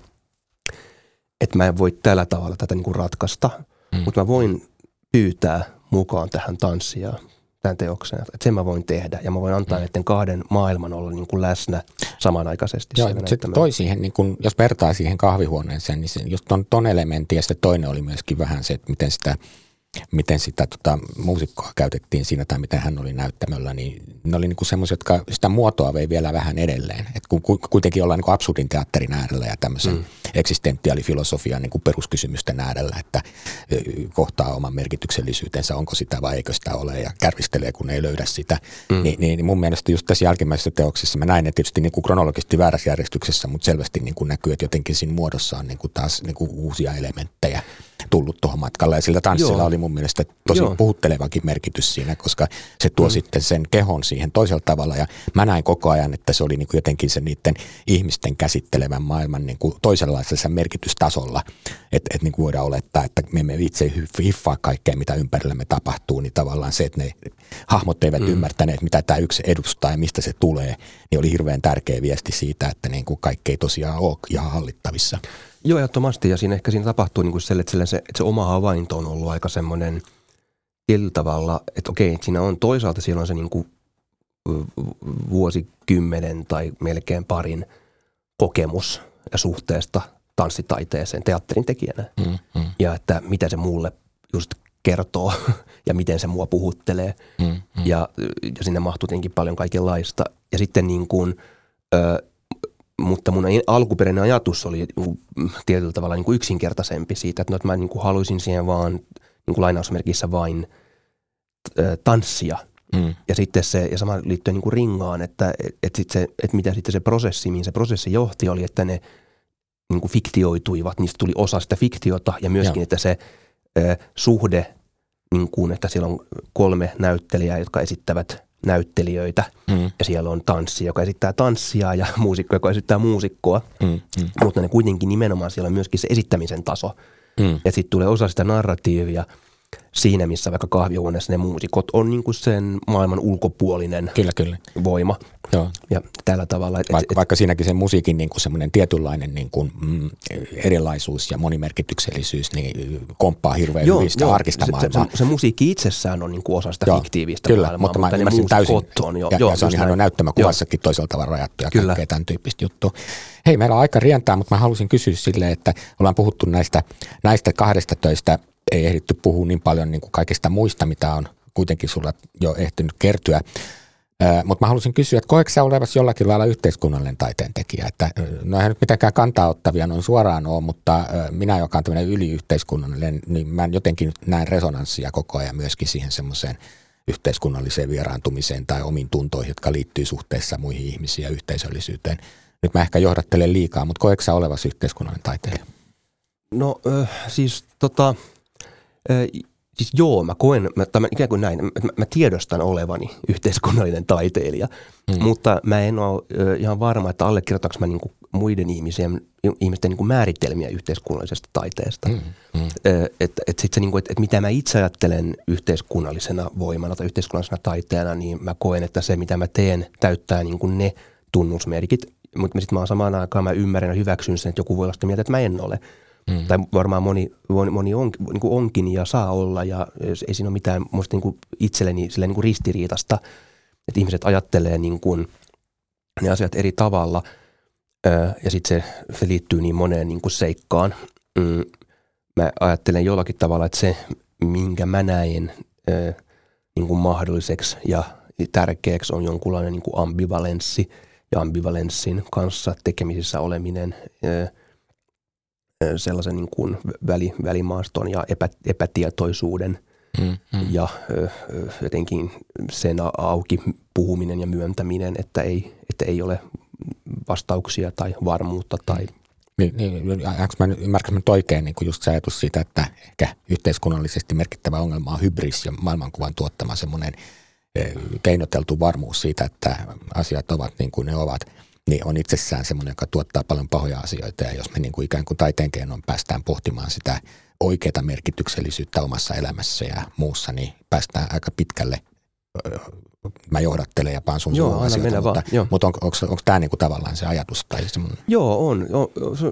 että mä en voi tällä tavalla tätä niin kuin ratkaista, mm. mutta mä voin pyytää mukaan tähän tanssia tämän teoksen. Että sen mä voin tehdä ja mä voin antaa mm. näiden kahden maailman olla niin kuin läsnä samanaikaisesti.
Joo, sitten toi siihen, niin kun, jos vertaa siihen kahvihuoneeseen, niin se, just ton, ton elementin ja sitten toinen oli myöskin vähän se, että miten sitä – miten sitä tota, muusikkoa käytettiin siinä tai miten hän oli näyttämöllä, niin ne oli niinku semmoisia, jotka sitä muotoa vei vielä vähän edelleen. Et kun kuitenkin ollaan niinku absurdin teatterin äärellä ja tämmöisen mm. eksistentiaalifilosofian niinku peruskysymysten äärellä, että kohtaa oman merkityksellisyytensä, onko sitä vai eikö sitä ole ja kärvistelee, kun ei löydä sitä. Mm. Ni, niin, mun mielestä just tässä jälkimmäisessä teoksessa, mä näin ne tietysti niinku kronologisesti väärässä järjestyksessä, mutta selvästi niinku näkyy, että jotenkin siinä muodossa on niinku taas niinku uusia elementtejä tullut tuohon matkalle. Ja sillä tanssilla Joo. oli mun mielestä tosi Joo. puhuttelevakin merkitys siinä, koska se tuo mm. sitten sen kehon siihen toisella tavalla. Ja mä näin koko ajan, että se oli niin kuin jotenkin se niiden ihmisten käsittelevän maailman niin kuin toisenlaisella merkitystasolla. Että et niin kuin voidaan olettaa, että me emme itse hiffaa kaikkea, mitä ympärillämme tapahtuu, niin tavallaan se, että ne hahmot eivät mm. ymmärtäneet, mitä tämä yksi edustaa ja mistä se tulee, niin oli hirveän tärkeä viesti siitä, että niin kuin kaikki ei tosiaan ole ihan hallittavissa.
Joo, ehdottomasti. Ja siinä ehkä siinä tapahtuu niin kuin se, että, se, että se oma havainto on ollut aika semmoinen tietyllä tavalla, että okei, siinä on toisaalta siellä on se niin kuin vuosikymmenen tai melkein parin kokemus ja suhteesta tanssitaiteeseen teatterin tekijänä. Mm, mm. Ja että mitä se mulle just kertoo ja miten se mua puhuttelee. Mm, mm. Ja, ja sinne mahtuu tietenkin paljon kaikenlaista. Ja sitten niin kuin, ö, mutta mun alkuperäinen ajatus oli tietyllä tavalla niin kuin yksinkertaisempi siitä, että, no, että mä niin kuin haluaisin siihen vaan niin kuin lainausmerkissä vain tanssia. Mm. Ja sitten se, ja sama liittyen niin kuin ringaan, että, että, sit se, että mitä sitten se prosessi, mihin se prosessi johti, oli, että ne niin kuin fiktioituivat, niistä tuli osa sitä fiktiota ja myöskin, ja. että se ö, suhde, niin kuin, että siellä on kolme näyttelijää, jotka esittävät näyttelijöitä mm. ja siellä on tanssi, joka esittää tanssia ja muusikko, joka esittää muusikkoa. Mm. Mm. Mutta ne kuitenkin nimenomaan siellä on myöskin se esittämisen taso. Mm. Ja sitten tulee osa sitä narratiivia – siinä, missä vaikka kahvihuoneessa ne muusikot on niin kuin sen maailman ulkopuolinen
kyllä, kyllä.
voima. Joo. Ja tällä tavalla. Et,
vaikka, et, vaikka siinäkin se musiikin niin kuin semmoinen tietynlainen niin kuin, mm, erilaisuus ja monimerkityksellisyys niin komppaa hirveän joo, hyvin sitä joo, arkista
se,
maailmaa.
Se, se, musiikki itsessään on niin kuin osa sitä joo, fiktiivistä
kyllä,
maailmaa,
mutta, mä ymmärsin täysin. On, jo, ja, joo, ja se on ihan näyttämäkuvassakin toisella tavalla rajattu ja kyllä. kaikkea tämän tyyppistä juttua. Hei, meillä on aika rientää, mutta mä halusin kysyä silleen, että ollaan puhuttu näistä, näistä kahdesta töistä – ei ehditty puhua niin paljon niin kuin kaikista muista, mitä on kuitenkin sulla jo ehtinyt kertyä. Mutta mä haluaisin kysyä, että koetko sä olevasi jollakin lailla yhteiskunnallinen taiteen tekijä? Että, no eihän nyt mitenkään kantaa ottavia noin suoraan ole, mutta minä, joka on tämmöinen yliyhteiskunnallinen, niin mä jotenkin näen resonanssia koko ajan myöskin siihen semmoiseen yhteiskunnalliseen vieraantumiseen tai omiin tuntoihin, jotka liittyy suhteessa muihin ihmisiin ja yhteisöllisyyteen. Nyt mä ehkä johdattelen liikaa, mutta koetko sä olevasi yhteiskunnallinen taiteilija?
No siis tota, siis joo, mä koen, mä, tai mä, ikään kuin näin, mä, mä tiedostan olevani yhteiskunnallinen taiteilija, mm. mutta mä en ole ihan varma, että allekirjoitanko mä niinku muiden ihmisten, ihmisten niinku määritelmiä yhteiskunnallisesta taiteesta. Mm. Mm. Että et sit se, niinku, et, et mitä mä itse ajattelen yhteiskunnallisena voimana tai yhteiskunnallisena taiteena, niin mä koen, että se mitä mä teen täyttää niinku ne tunnusmerkit, mutta sitten mä samaan aikaan mä ymmärrän ja hyväksyn sen, että joku voi olla sitä mieltä, että mä en ole. Mm. Tai varmaan moni, moni on, niin kuin onkin ja saa olla ja ei siinä ole mitään musta niin kuin itselleni niin kuin ristiriitasta, että ihmiset ajattelee niin kuin ne asiat eri tavalla ja sitten se, se liittyy niin moneen niin kuin seikkaan. Mm. Mä ajattelen jollakin tavalla, että se, minkä mä näen niin kuin mahdolliseksi ja tärkeäksi on jonkunlainen niin kuin ambivalenssi ja ambivalenssin kanssa tekemisissä oleminen – sellaisen niin kuin väli, välimaaston ja epä, epätietoisuuden mm, mm. ja ö, jotenkin sen auki puhuminen ja myöntäminen, että ei, että ei ole vastauksia tai varmuutta tai
niin, niin, mä ymmärrätkö mä oikein niin just se ajatus siitä, että ehkä yhteiskunnallisesti merkittävä ongelma on hybris ja maailmankuvan tuottama semmoinen keinoteltu varmuus siitä, että asiat ovat niin kuin ne ovat – niin on itsessään semmoinen, joka tuottaa paljon pahoja asioita. Ja jos me niin kuin ikään kuin taiteen keinoin päästään pohtimaan sitä oikeaa merkityksellisyyttä omassa elämässä ja muussa, niin päästään aika pitkälle. Mä johdattelen ja paan sun Joo, asioita, mutta, vaan. mutta on, onko, onko tämä niinku tavallaan se ajatus? Tai semmoinen?
Joo, on.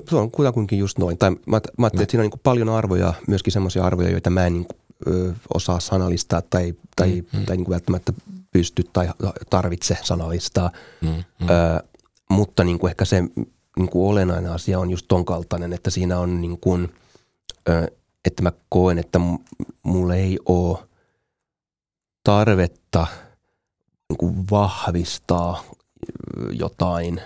Se on kutakuinkin just noin. Tai mä, mä ajattelin, että siinä on niin paljon arvoja, myöskin semmoisia arvoja, joita mä en niin ö, osaa sanallistaa tai, tai, mm, mm. tai niin kuin välttämättä pysty tai tarvitse sanallistaa. Mm, mm. Ö, mutta niin kuin ehkä se niin kuin olennainen asia on just ton kaltainen, että siinä on niin kuin, että mä koen, että mulle ei ole tarvetta niin kuin vahvistaa jotain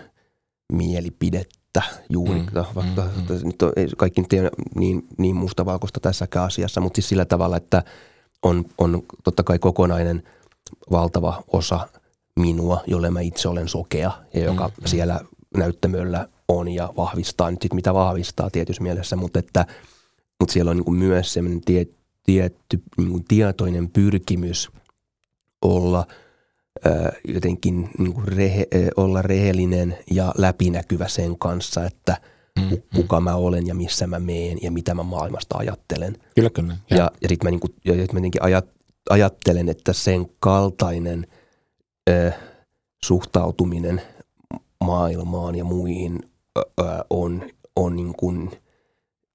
mielipidettä juuri, mm, vaikka mm, mm. nyt on, ei kaikki nyt ei ole niin, niin mustavalkoista tässäkään asiassa, mutta siis sillä tavalla, että on, on totta kai kokonainen valtava osa minua, jolle mä itse olen sokea ja joka mm, siellä näyttämöllä on ja vahvistaa nyt sit mitä vahvistaa tietyssä mielessä, mutta, että, mutta siellä on niin myös semmoinen tie, tietty niin tietoinen pyrkimys olla ää, jotenkin niin rehe, ää, olla rehellinen ja läpinäkyvä sen kanssa, että mm, kuka mm. mä olen ja missä mä meen ja mitä mä maailmasta ajattelen.
Kyllä, kyllä.
Ja, ja, ja sitten mä, niin kuin, ja sit mä ajat, ajattelen, että sen kaltainen ää, suhtautuminen maailmaan ja muihin ää, on, on niin kuin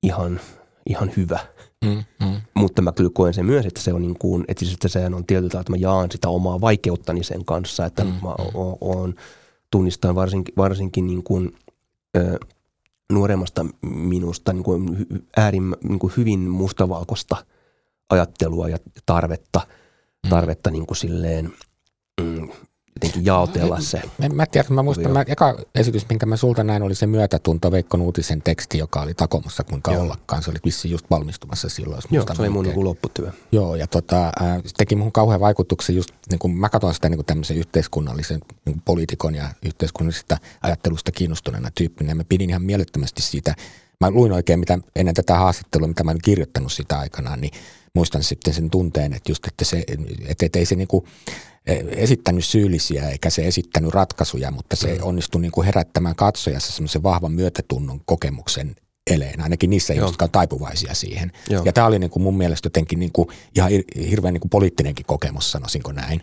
ihan, ihan hyvä. Mm, mm. Mutta mä kyllä koen sen myös, että se on niin kuin, että, siis, että sehän on tietyllä tavalla, että mä jaan sitä omaa vaikeuttani sen kanssa, että mm, mä mm. oon, tunnistan varsinkin, varsinkin niin kuin, ö, nuoremmasta minusta niin kuin äärin, niin kuin hyvin mustavalkoista ajattelua ja tarvetta, mm. tarvetta niin kuin silleen mm, jotenkin jaotella se.
En, mä tiedä, mä muistan, mä, eka esitys, minkä mä sulta näin, oli se myötätunto Veikko Nuutisen teksti, joka oli Takomussa kuinka Joo. ollakaan. Se oli vissiin just valmistumassa silloin.
Joo, se oli mun niin lopputyö.
Joo, ja tota, äh, se teki mun kauhean vaikutuksen just, niin kun mä katson sitä niin kuin tämmöisen yhteiskunnallisen niin poliitikon ja yhteiskunnallisesta ajattelusta kiinnostuneena tyyppinä. Ja mä pidin ihan mielettömästi siitä, mä luin oikein mitä, ennen tätä haastattelua, mitä mä olin kirjoittanut sitä aikanaan, niin muistan sitten sen tunteen, että just, että se, että, että ei se niin kuin, esittänyt syyllisiä eikä se esittänyt ratkaisuja, mutta se mm. onnistui niin kuin herättämään katsojassa semmoisen vahvan myötätunnon kokemuksen eleen, ainakin niissä, Joo. jotka on taipuvaisia siihen. Joo. Ja tämä oli niin kuin mun mielestä jotenkin niin kuin ihan hirveän niin kuin poliittinenkin kokemus, sanoisinko näin.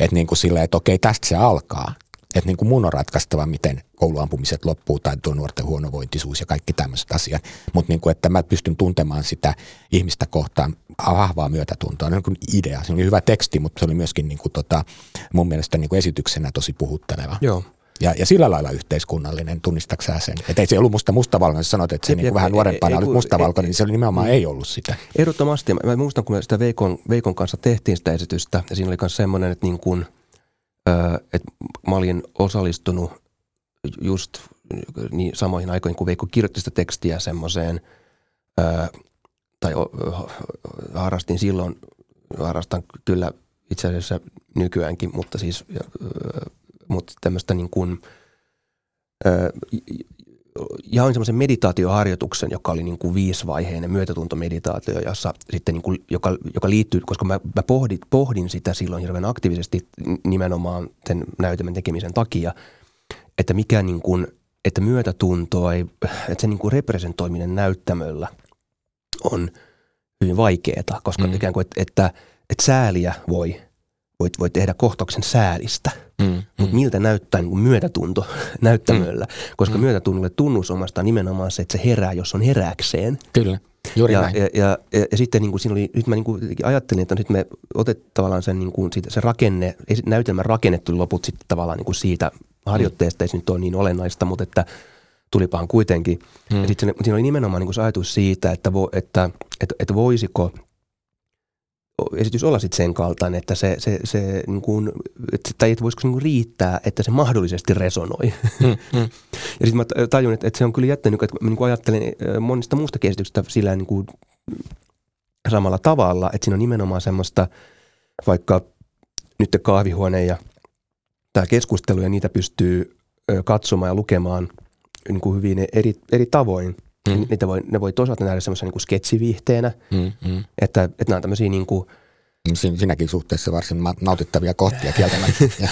Että niin kuin sillä, että okei, tästä se alkaa. Että niin kuin mun on ratkaistava, miten kouluampumiset loppuu tai tuo nuorten huonovointisuus ja kaikki tämmöiset asiat. Mutta niin kuin, että mä pystyn tuntemaan sitä ihmistä kohtaan vahvaa myötätuntoa. Niin idea. Se oli hyvä teksti, mutta se oli myöskin niin kuin tota, mun mielestä niin kuin esityksenä tosi puhutteleva.
Joo.
Ja, ja sillä lailla yhteiskunnallinen, tunnistaksä sen? Että ei se ollut musta mustavalkoinen, sanoit, että se jep, niin kuin vähän nuorempana oli mustavalkoinen, niin se oli nimenomaan ei ollut sitä.
Ehdottomasti. Mä, mä muistan, kun me sitä Veikon, Veikon kanssa tehtiin sitä esitystä, ja siinä oli myös semmoinen, että, niin kuin, että mä olin osallistunut just niin samoihin aikoihin, kun Veikko kirjoitti sitä tekstiä semmoiseen, tai harrastin silloin, harrastan kyllä itse asiassa nykyäänkin, mutta siis mutta tämmöistä niin kuin, jaoin semmoisen meditaatioharjoituksen, joka oli niin kuin viisivaiheinen myötätuntomeditaatio, jossa sitten niin kuin, joka, joka liittyy, koska mä, mä pohdin, pohdin sitä silloin hirveän aktiivisesti nimenomaan sen näytelmän tekemisen takia, että mikä niin kuin, että myötätuntoa ei, että se niin kuin representoiminen näyttämöllä on hyvin vaikeaa, koska mm. ikään kuin, että, että, että sääliä voi, voi, voi tehdä kohtauksen säälistä – Mm, mm. Mutta miltä näyttää niin kuin myötätunto näyttämöllä, mm. koska mm. myötätunnolle tunnus omasta nimenomaan se, että se herää, jos on heräkseen.
Kyllä. Juuri
ja,
näin.
Ja, ja, ja, ja sitten niin kuin siinä oli, nyt mä niin kuin ajattelin, että nyt me otet tavallaan sen, niin kuin siitä, se rakenne, näytelmän rakenne tuli loput sitten tavallaan niin kuin siitä harjoitteesta, ei se nyt ole niin olennaista, mutta että tulipahan kuitenkin. Mm. Ja sitten siinä oli nimenomaan niin kuin se ajatus siitä, että, vo, että, että, että voisiko – esitys olla sitten sen kaltainen, että se, se, se niin kuin, että, tai että voisiko se niin riittää, että se mahdollisesti resonoi. Mm, mm. ja sitten mä tajun, että, että se on kyllä jättänyt, että mä niin kuin ajattelen monista muusta käsityksistä sillä niin kuin samalla tavalla, että siinä on nimenomaan semmoista vaikka nyt kahvihuone ja tämä keskustelu ja niitä pystyy katsomaan ja lukemaan niin kuin hyvin eri, eri tavoin – Mm. Niitä voi, ne voi toisaalta nähdä semmoisen niin sketsiviihteenä, mm, mm. Että, että nämä on tämmöisiä niin kuin,
Sin, sinäkin suhteessa varsin nautittavia kohtia kieltämättä.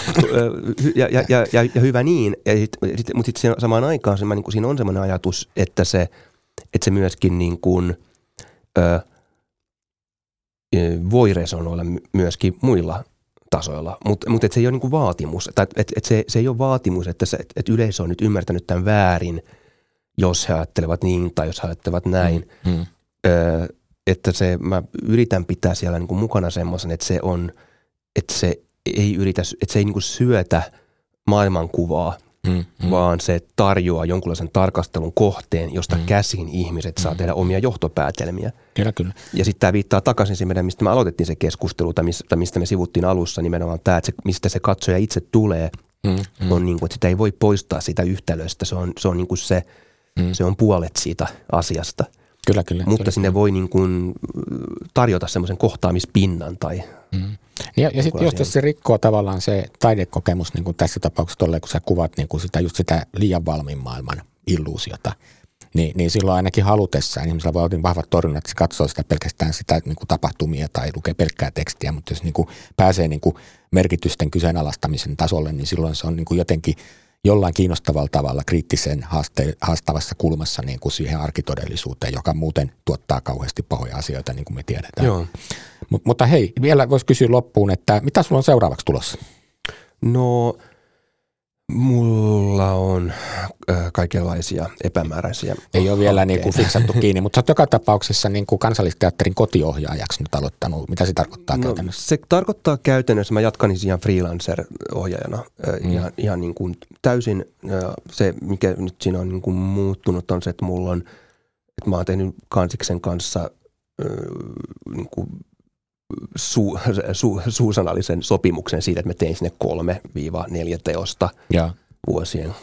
ja, ja, ja, ja, ja, hyvä niin, ja sit, sit, mutta sitten samaan aikaan se, niin kuin, siinä on semmoinen ajatus, että se, että se myöskin niin kuin, ö, voi resonoida myöskin muilla tasoilla, mutta mut se ei ole niin kuin vaatimus, että et, et se, se ei ole vaatimus, että, se, et yleisö on nyt ymmärtänyt tämän väärin – jos he ajattelevat niin tai jos he ajattelevat näin. Mm. Mm. Öö, että se, mä yritän pitää siellä niin kuin mukana semmoisen, että se on, että se ei yritä, että se ei niin kuin syötä maailmankuvaa, mm, mm. vaan se tarjoaa jonkunlaisen tarkastelun kohteen, josta mm. käsin ihmiset saa mm. tehdä omia johtopäätelmiä.
Kyllä, kyllä.
Ja sitten tämä viittaa takaisin siihen, mistä me aloitettiin se keskustelu, tai mistä, mistä me sivuttiin alussa nimenomaan tämä, että se, mistä se katsoja itse tulee, mm, mm. on niin kuin, että sitä ei voi poistaa sitä yhtälöstä. Se on, se on, niin kuin se, mm. se on puolet siitä asiasta.
Kyllä, kyllä.
Mutta
kyllä.
sinne voi niin kuin tarjota semmoisen kohtaamispinnan tai mm.
Ja, ja sitten just jos se rikkoo tavallaan se taidekokemus, niin kuin tässä tapauksessa tolleen, kun sä kuvat niin kuin sitä, just sitä liian valmiin maailman illuusiota, niin, niin silloin ainakin halutessaan ihmisellä voi olla niin vahvat torjunnat, että se katsoo sitä pelkästään sitä niin kuin tapahtumia tai lukee pelkkää tekstiä, mutta jos niin kuin pääsee niin kuin merkitysten kyseenalaistamisen tasolle, niin silloin se on niin kuin jotenkin jollain kiinnostavalla tavalla kriittisen haaste, haastavassa kulmassa niin kuin siihen arkitodellisuuteen, joka muuten tuottaa kauheasti pahoja asioita, niin kuin me tiedetään.
Joo.
Mut, mutta hei, vielä voisi kysyä loppuun, että mitä sulla on seuraavaksi tulossa?
No, mulla on äh, kaikenlaisia epämääräisiä.
Ei ole vielä niin kuin fiksattu kiinni, mutta sä oot joka tapauksessa niin kuin kansallisteatterin kotiohjaajaksi nyt aloittanut. Mitä se tarkoittaa no, käytännössä?
Se tarkoittaa käytännössä, mä jatkan siis ihan freelancer-ohjaajana. Äh, mm. Ihan, ihan niin kuin täysin äh, se, mikä nyt siinä on niin kuin muuttunut, on se, että mulla on, että mä oon tehnyt Kansiksen kanssa äh, niin kuin su, su, suusanallisen sopimuksen siitä, että mä tein sinne kolme neljä teosta ja. vuosien 24-30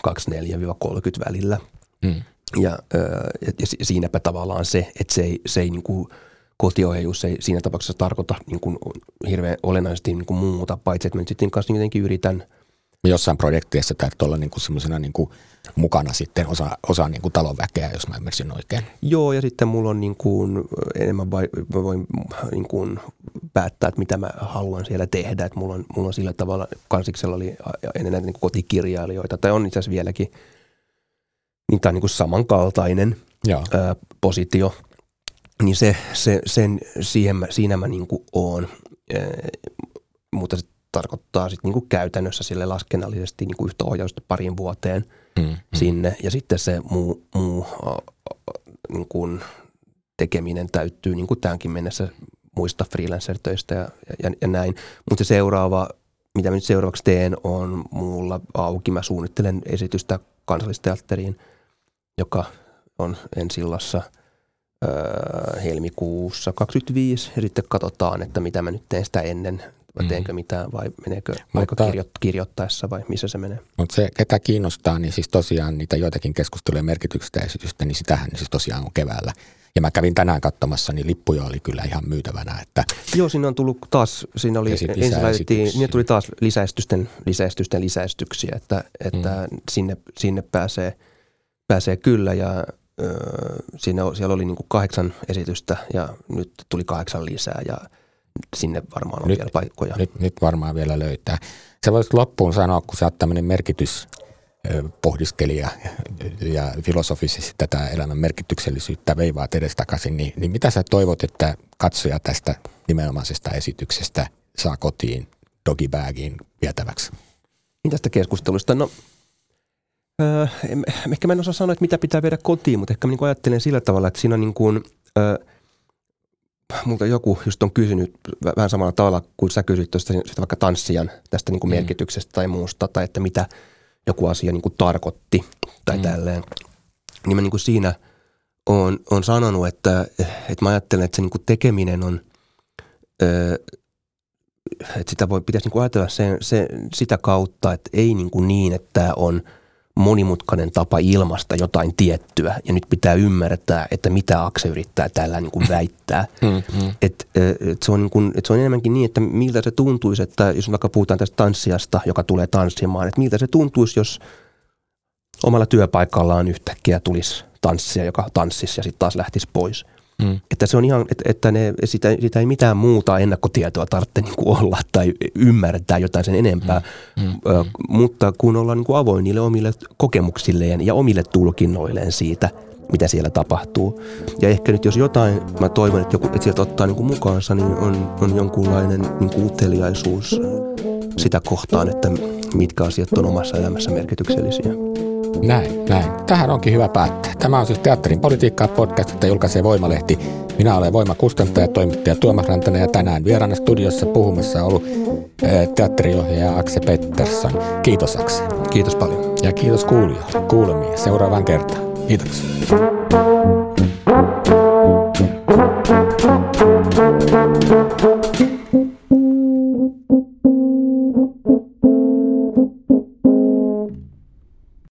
välillä. Mm. Ja, ja siinäpä tavallaan se, että se ei, se ei niin kuin kotiohjaajuus ei siinä tapauksessa tarkoita niin kuin hirveän olennaisesti niin kuin muuta, paitsi että mä nyt sitten kanssa jotenkin yritän –
jossain projekteissa täytyy olla niin kuin semmoisena niin kuin mukana sitten osa, osa niin kuin talonväkeä, jos mä ymmärsin oikein.
Joo, ja sitten mulla on niin kuin enemmän vai, mä voin niin kuin päättää, että mitä mä haluan siellä tehdä. Että mulla on, mulla on sillä tavalla, kansiksella oli ennen näitä niin kuin kotikirjailijoita, tai on itse asiassa vieläkin, niin tämä on niin kuin samankaltainen Joo. Ää, positio. Niin se, se, sen, siihen mä, siinä mä niin kuin oon. Ää, mutta tarkoittaa sitten niin käytännössä sille laskennallisesti niin kuin yhtä ohjausta parin vuoteen mm, mm. sinne. Ja sitten se muu, muu niin kuin tekeminen täyttyy niin kuin tämänkin mennessä muista freelancer-töistä ja, ja, ja näin. Mutta se seuraava, mitä mä nyt seuraavaksi teen, on muulla auki. Mä suunnittelen esitystä kansallisteatteriin, joka on ensillassa öö, helmikuussa 25 ja sitten katsotaan, että mitä mä nyt teen sitä ennen vai mm. teenkö mitään vai meneekö vaikka kirjo- kirjoittaessa vai missä se menee.
Mutta se, ketä kiinnostaa, niin siis tosiaan niitä joitakin keskusteluja merkityksestä esitystä, niin sitähän siis tosiaan on keväällä. Ja mä kävin tänään katsomassa, niin lippuja oli kyllä ihan myytävänä. Että
Joo, siinä on tullut taas, siinä oli, ensin laitettiin, niin tuli taas lisäistysten, lisäistysten lisäistyksiä, että, että mm. sinne, sinne pääsee, pääsee kyllä ja ö, siinä, siellä oli niin kuin kahdeksan esitystä ja nyt tuli kahdeksan lisää ja – sinne varmaan on nyt, vielä paikkoja.
Nyt, nyt varmaan vielä löytää. Sä voisit loppuun sanoa, kun sä oot tämmöinen merkitys pohdiskelija ja filosofisesti tätä elämän merkityksellisyyttä veivaat edestakaisin, niin, niin mitä sä toivot, että katsoja tästä nimenomaisesta esityksestä saa kotiin dogibagiin vietäväksi?
Niin tästä keskustelusta? No, öö, ehkä mä en osaa sanoa, että mitä pitää viedä kotiin, mutta ehkä mä niin ajattelen sillä tavalla, että siinä on niin kuin, öö, multa joku just on kysynyt vähän samalla tavalla kuin sä kysyt tuosta vaikka tanssijan tästä niin kuin mm. merkityksestä tai muusta, tai että mitä joku asia niin kuin tarkoitti tai mm. tälleen. Niin mä niin kuin siinä on, on sanonut, että, että mä ajattelen, että se niin kuin tekeminen on, että sitä voi, pitäisi niin kuin ajatella se, se, sitä kautta, että ei niin, kuin niin että tämä on – monimutkainen tapa ilmasta jotain tiettyä ja nyt pitää ymmärtää, että mitä Akse yrittää tällä niin kuin väittää. Mm, mm. Et, et se, on niin kuin, et se on enemmänkin niin, että miltä se tuntuisi, että jos vaikka puhutaan tästä tanssiasta, joka tulee tanssimaan, että miltä se tuntuisi, jos omalla työpaikallaan yhtäkkiä tulisi tanssia, joka tanssisi ja sitten taas lähtisi pois – Mm. Että se on ihan, että, että ne, sitä, sitä ei mitään muuta ennakkotietoa tarvitse niin olla tai ymmärtää jotain sen enempää, mm. Mm. Ö, mutta kun ollaan niin kuin avoin niille omille kokemuksilleen ja omille tulkinnoilleen siitä, mitä siellä tapahtuu. Ja ehkä nyt jos jotain, mä toivon, että, joku, että sieltä ottaa niin kuin mukaansa, niin on, on jonkunlainen niin kuin uteliaisuus sitä kohtaan, että mitkä asiat on omassa elämässä merkityksellisiä.
Näin, näin. Tähän onkin hyvä päättää. Tämä on siis Teatterin politiikkaa podcast, jota julkaisee Voimalehti. Minä olen Voimakustantaja, toimittaja Tuomas Rantanen ja tänään vieraana studiossa puhumassa ollut eh, teatteriohjaaja Akse Pettersson. Kiitos Akse.
Kiitos paljon.
Ja kiitos kuulijoille. Kuulemiin seuraavaan kertaan. Kiitoksia.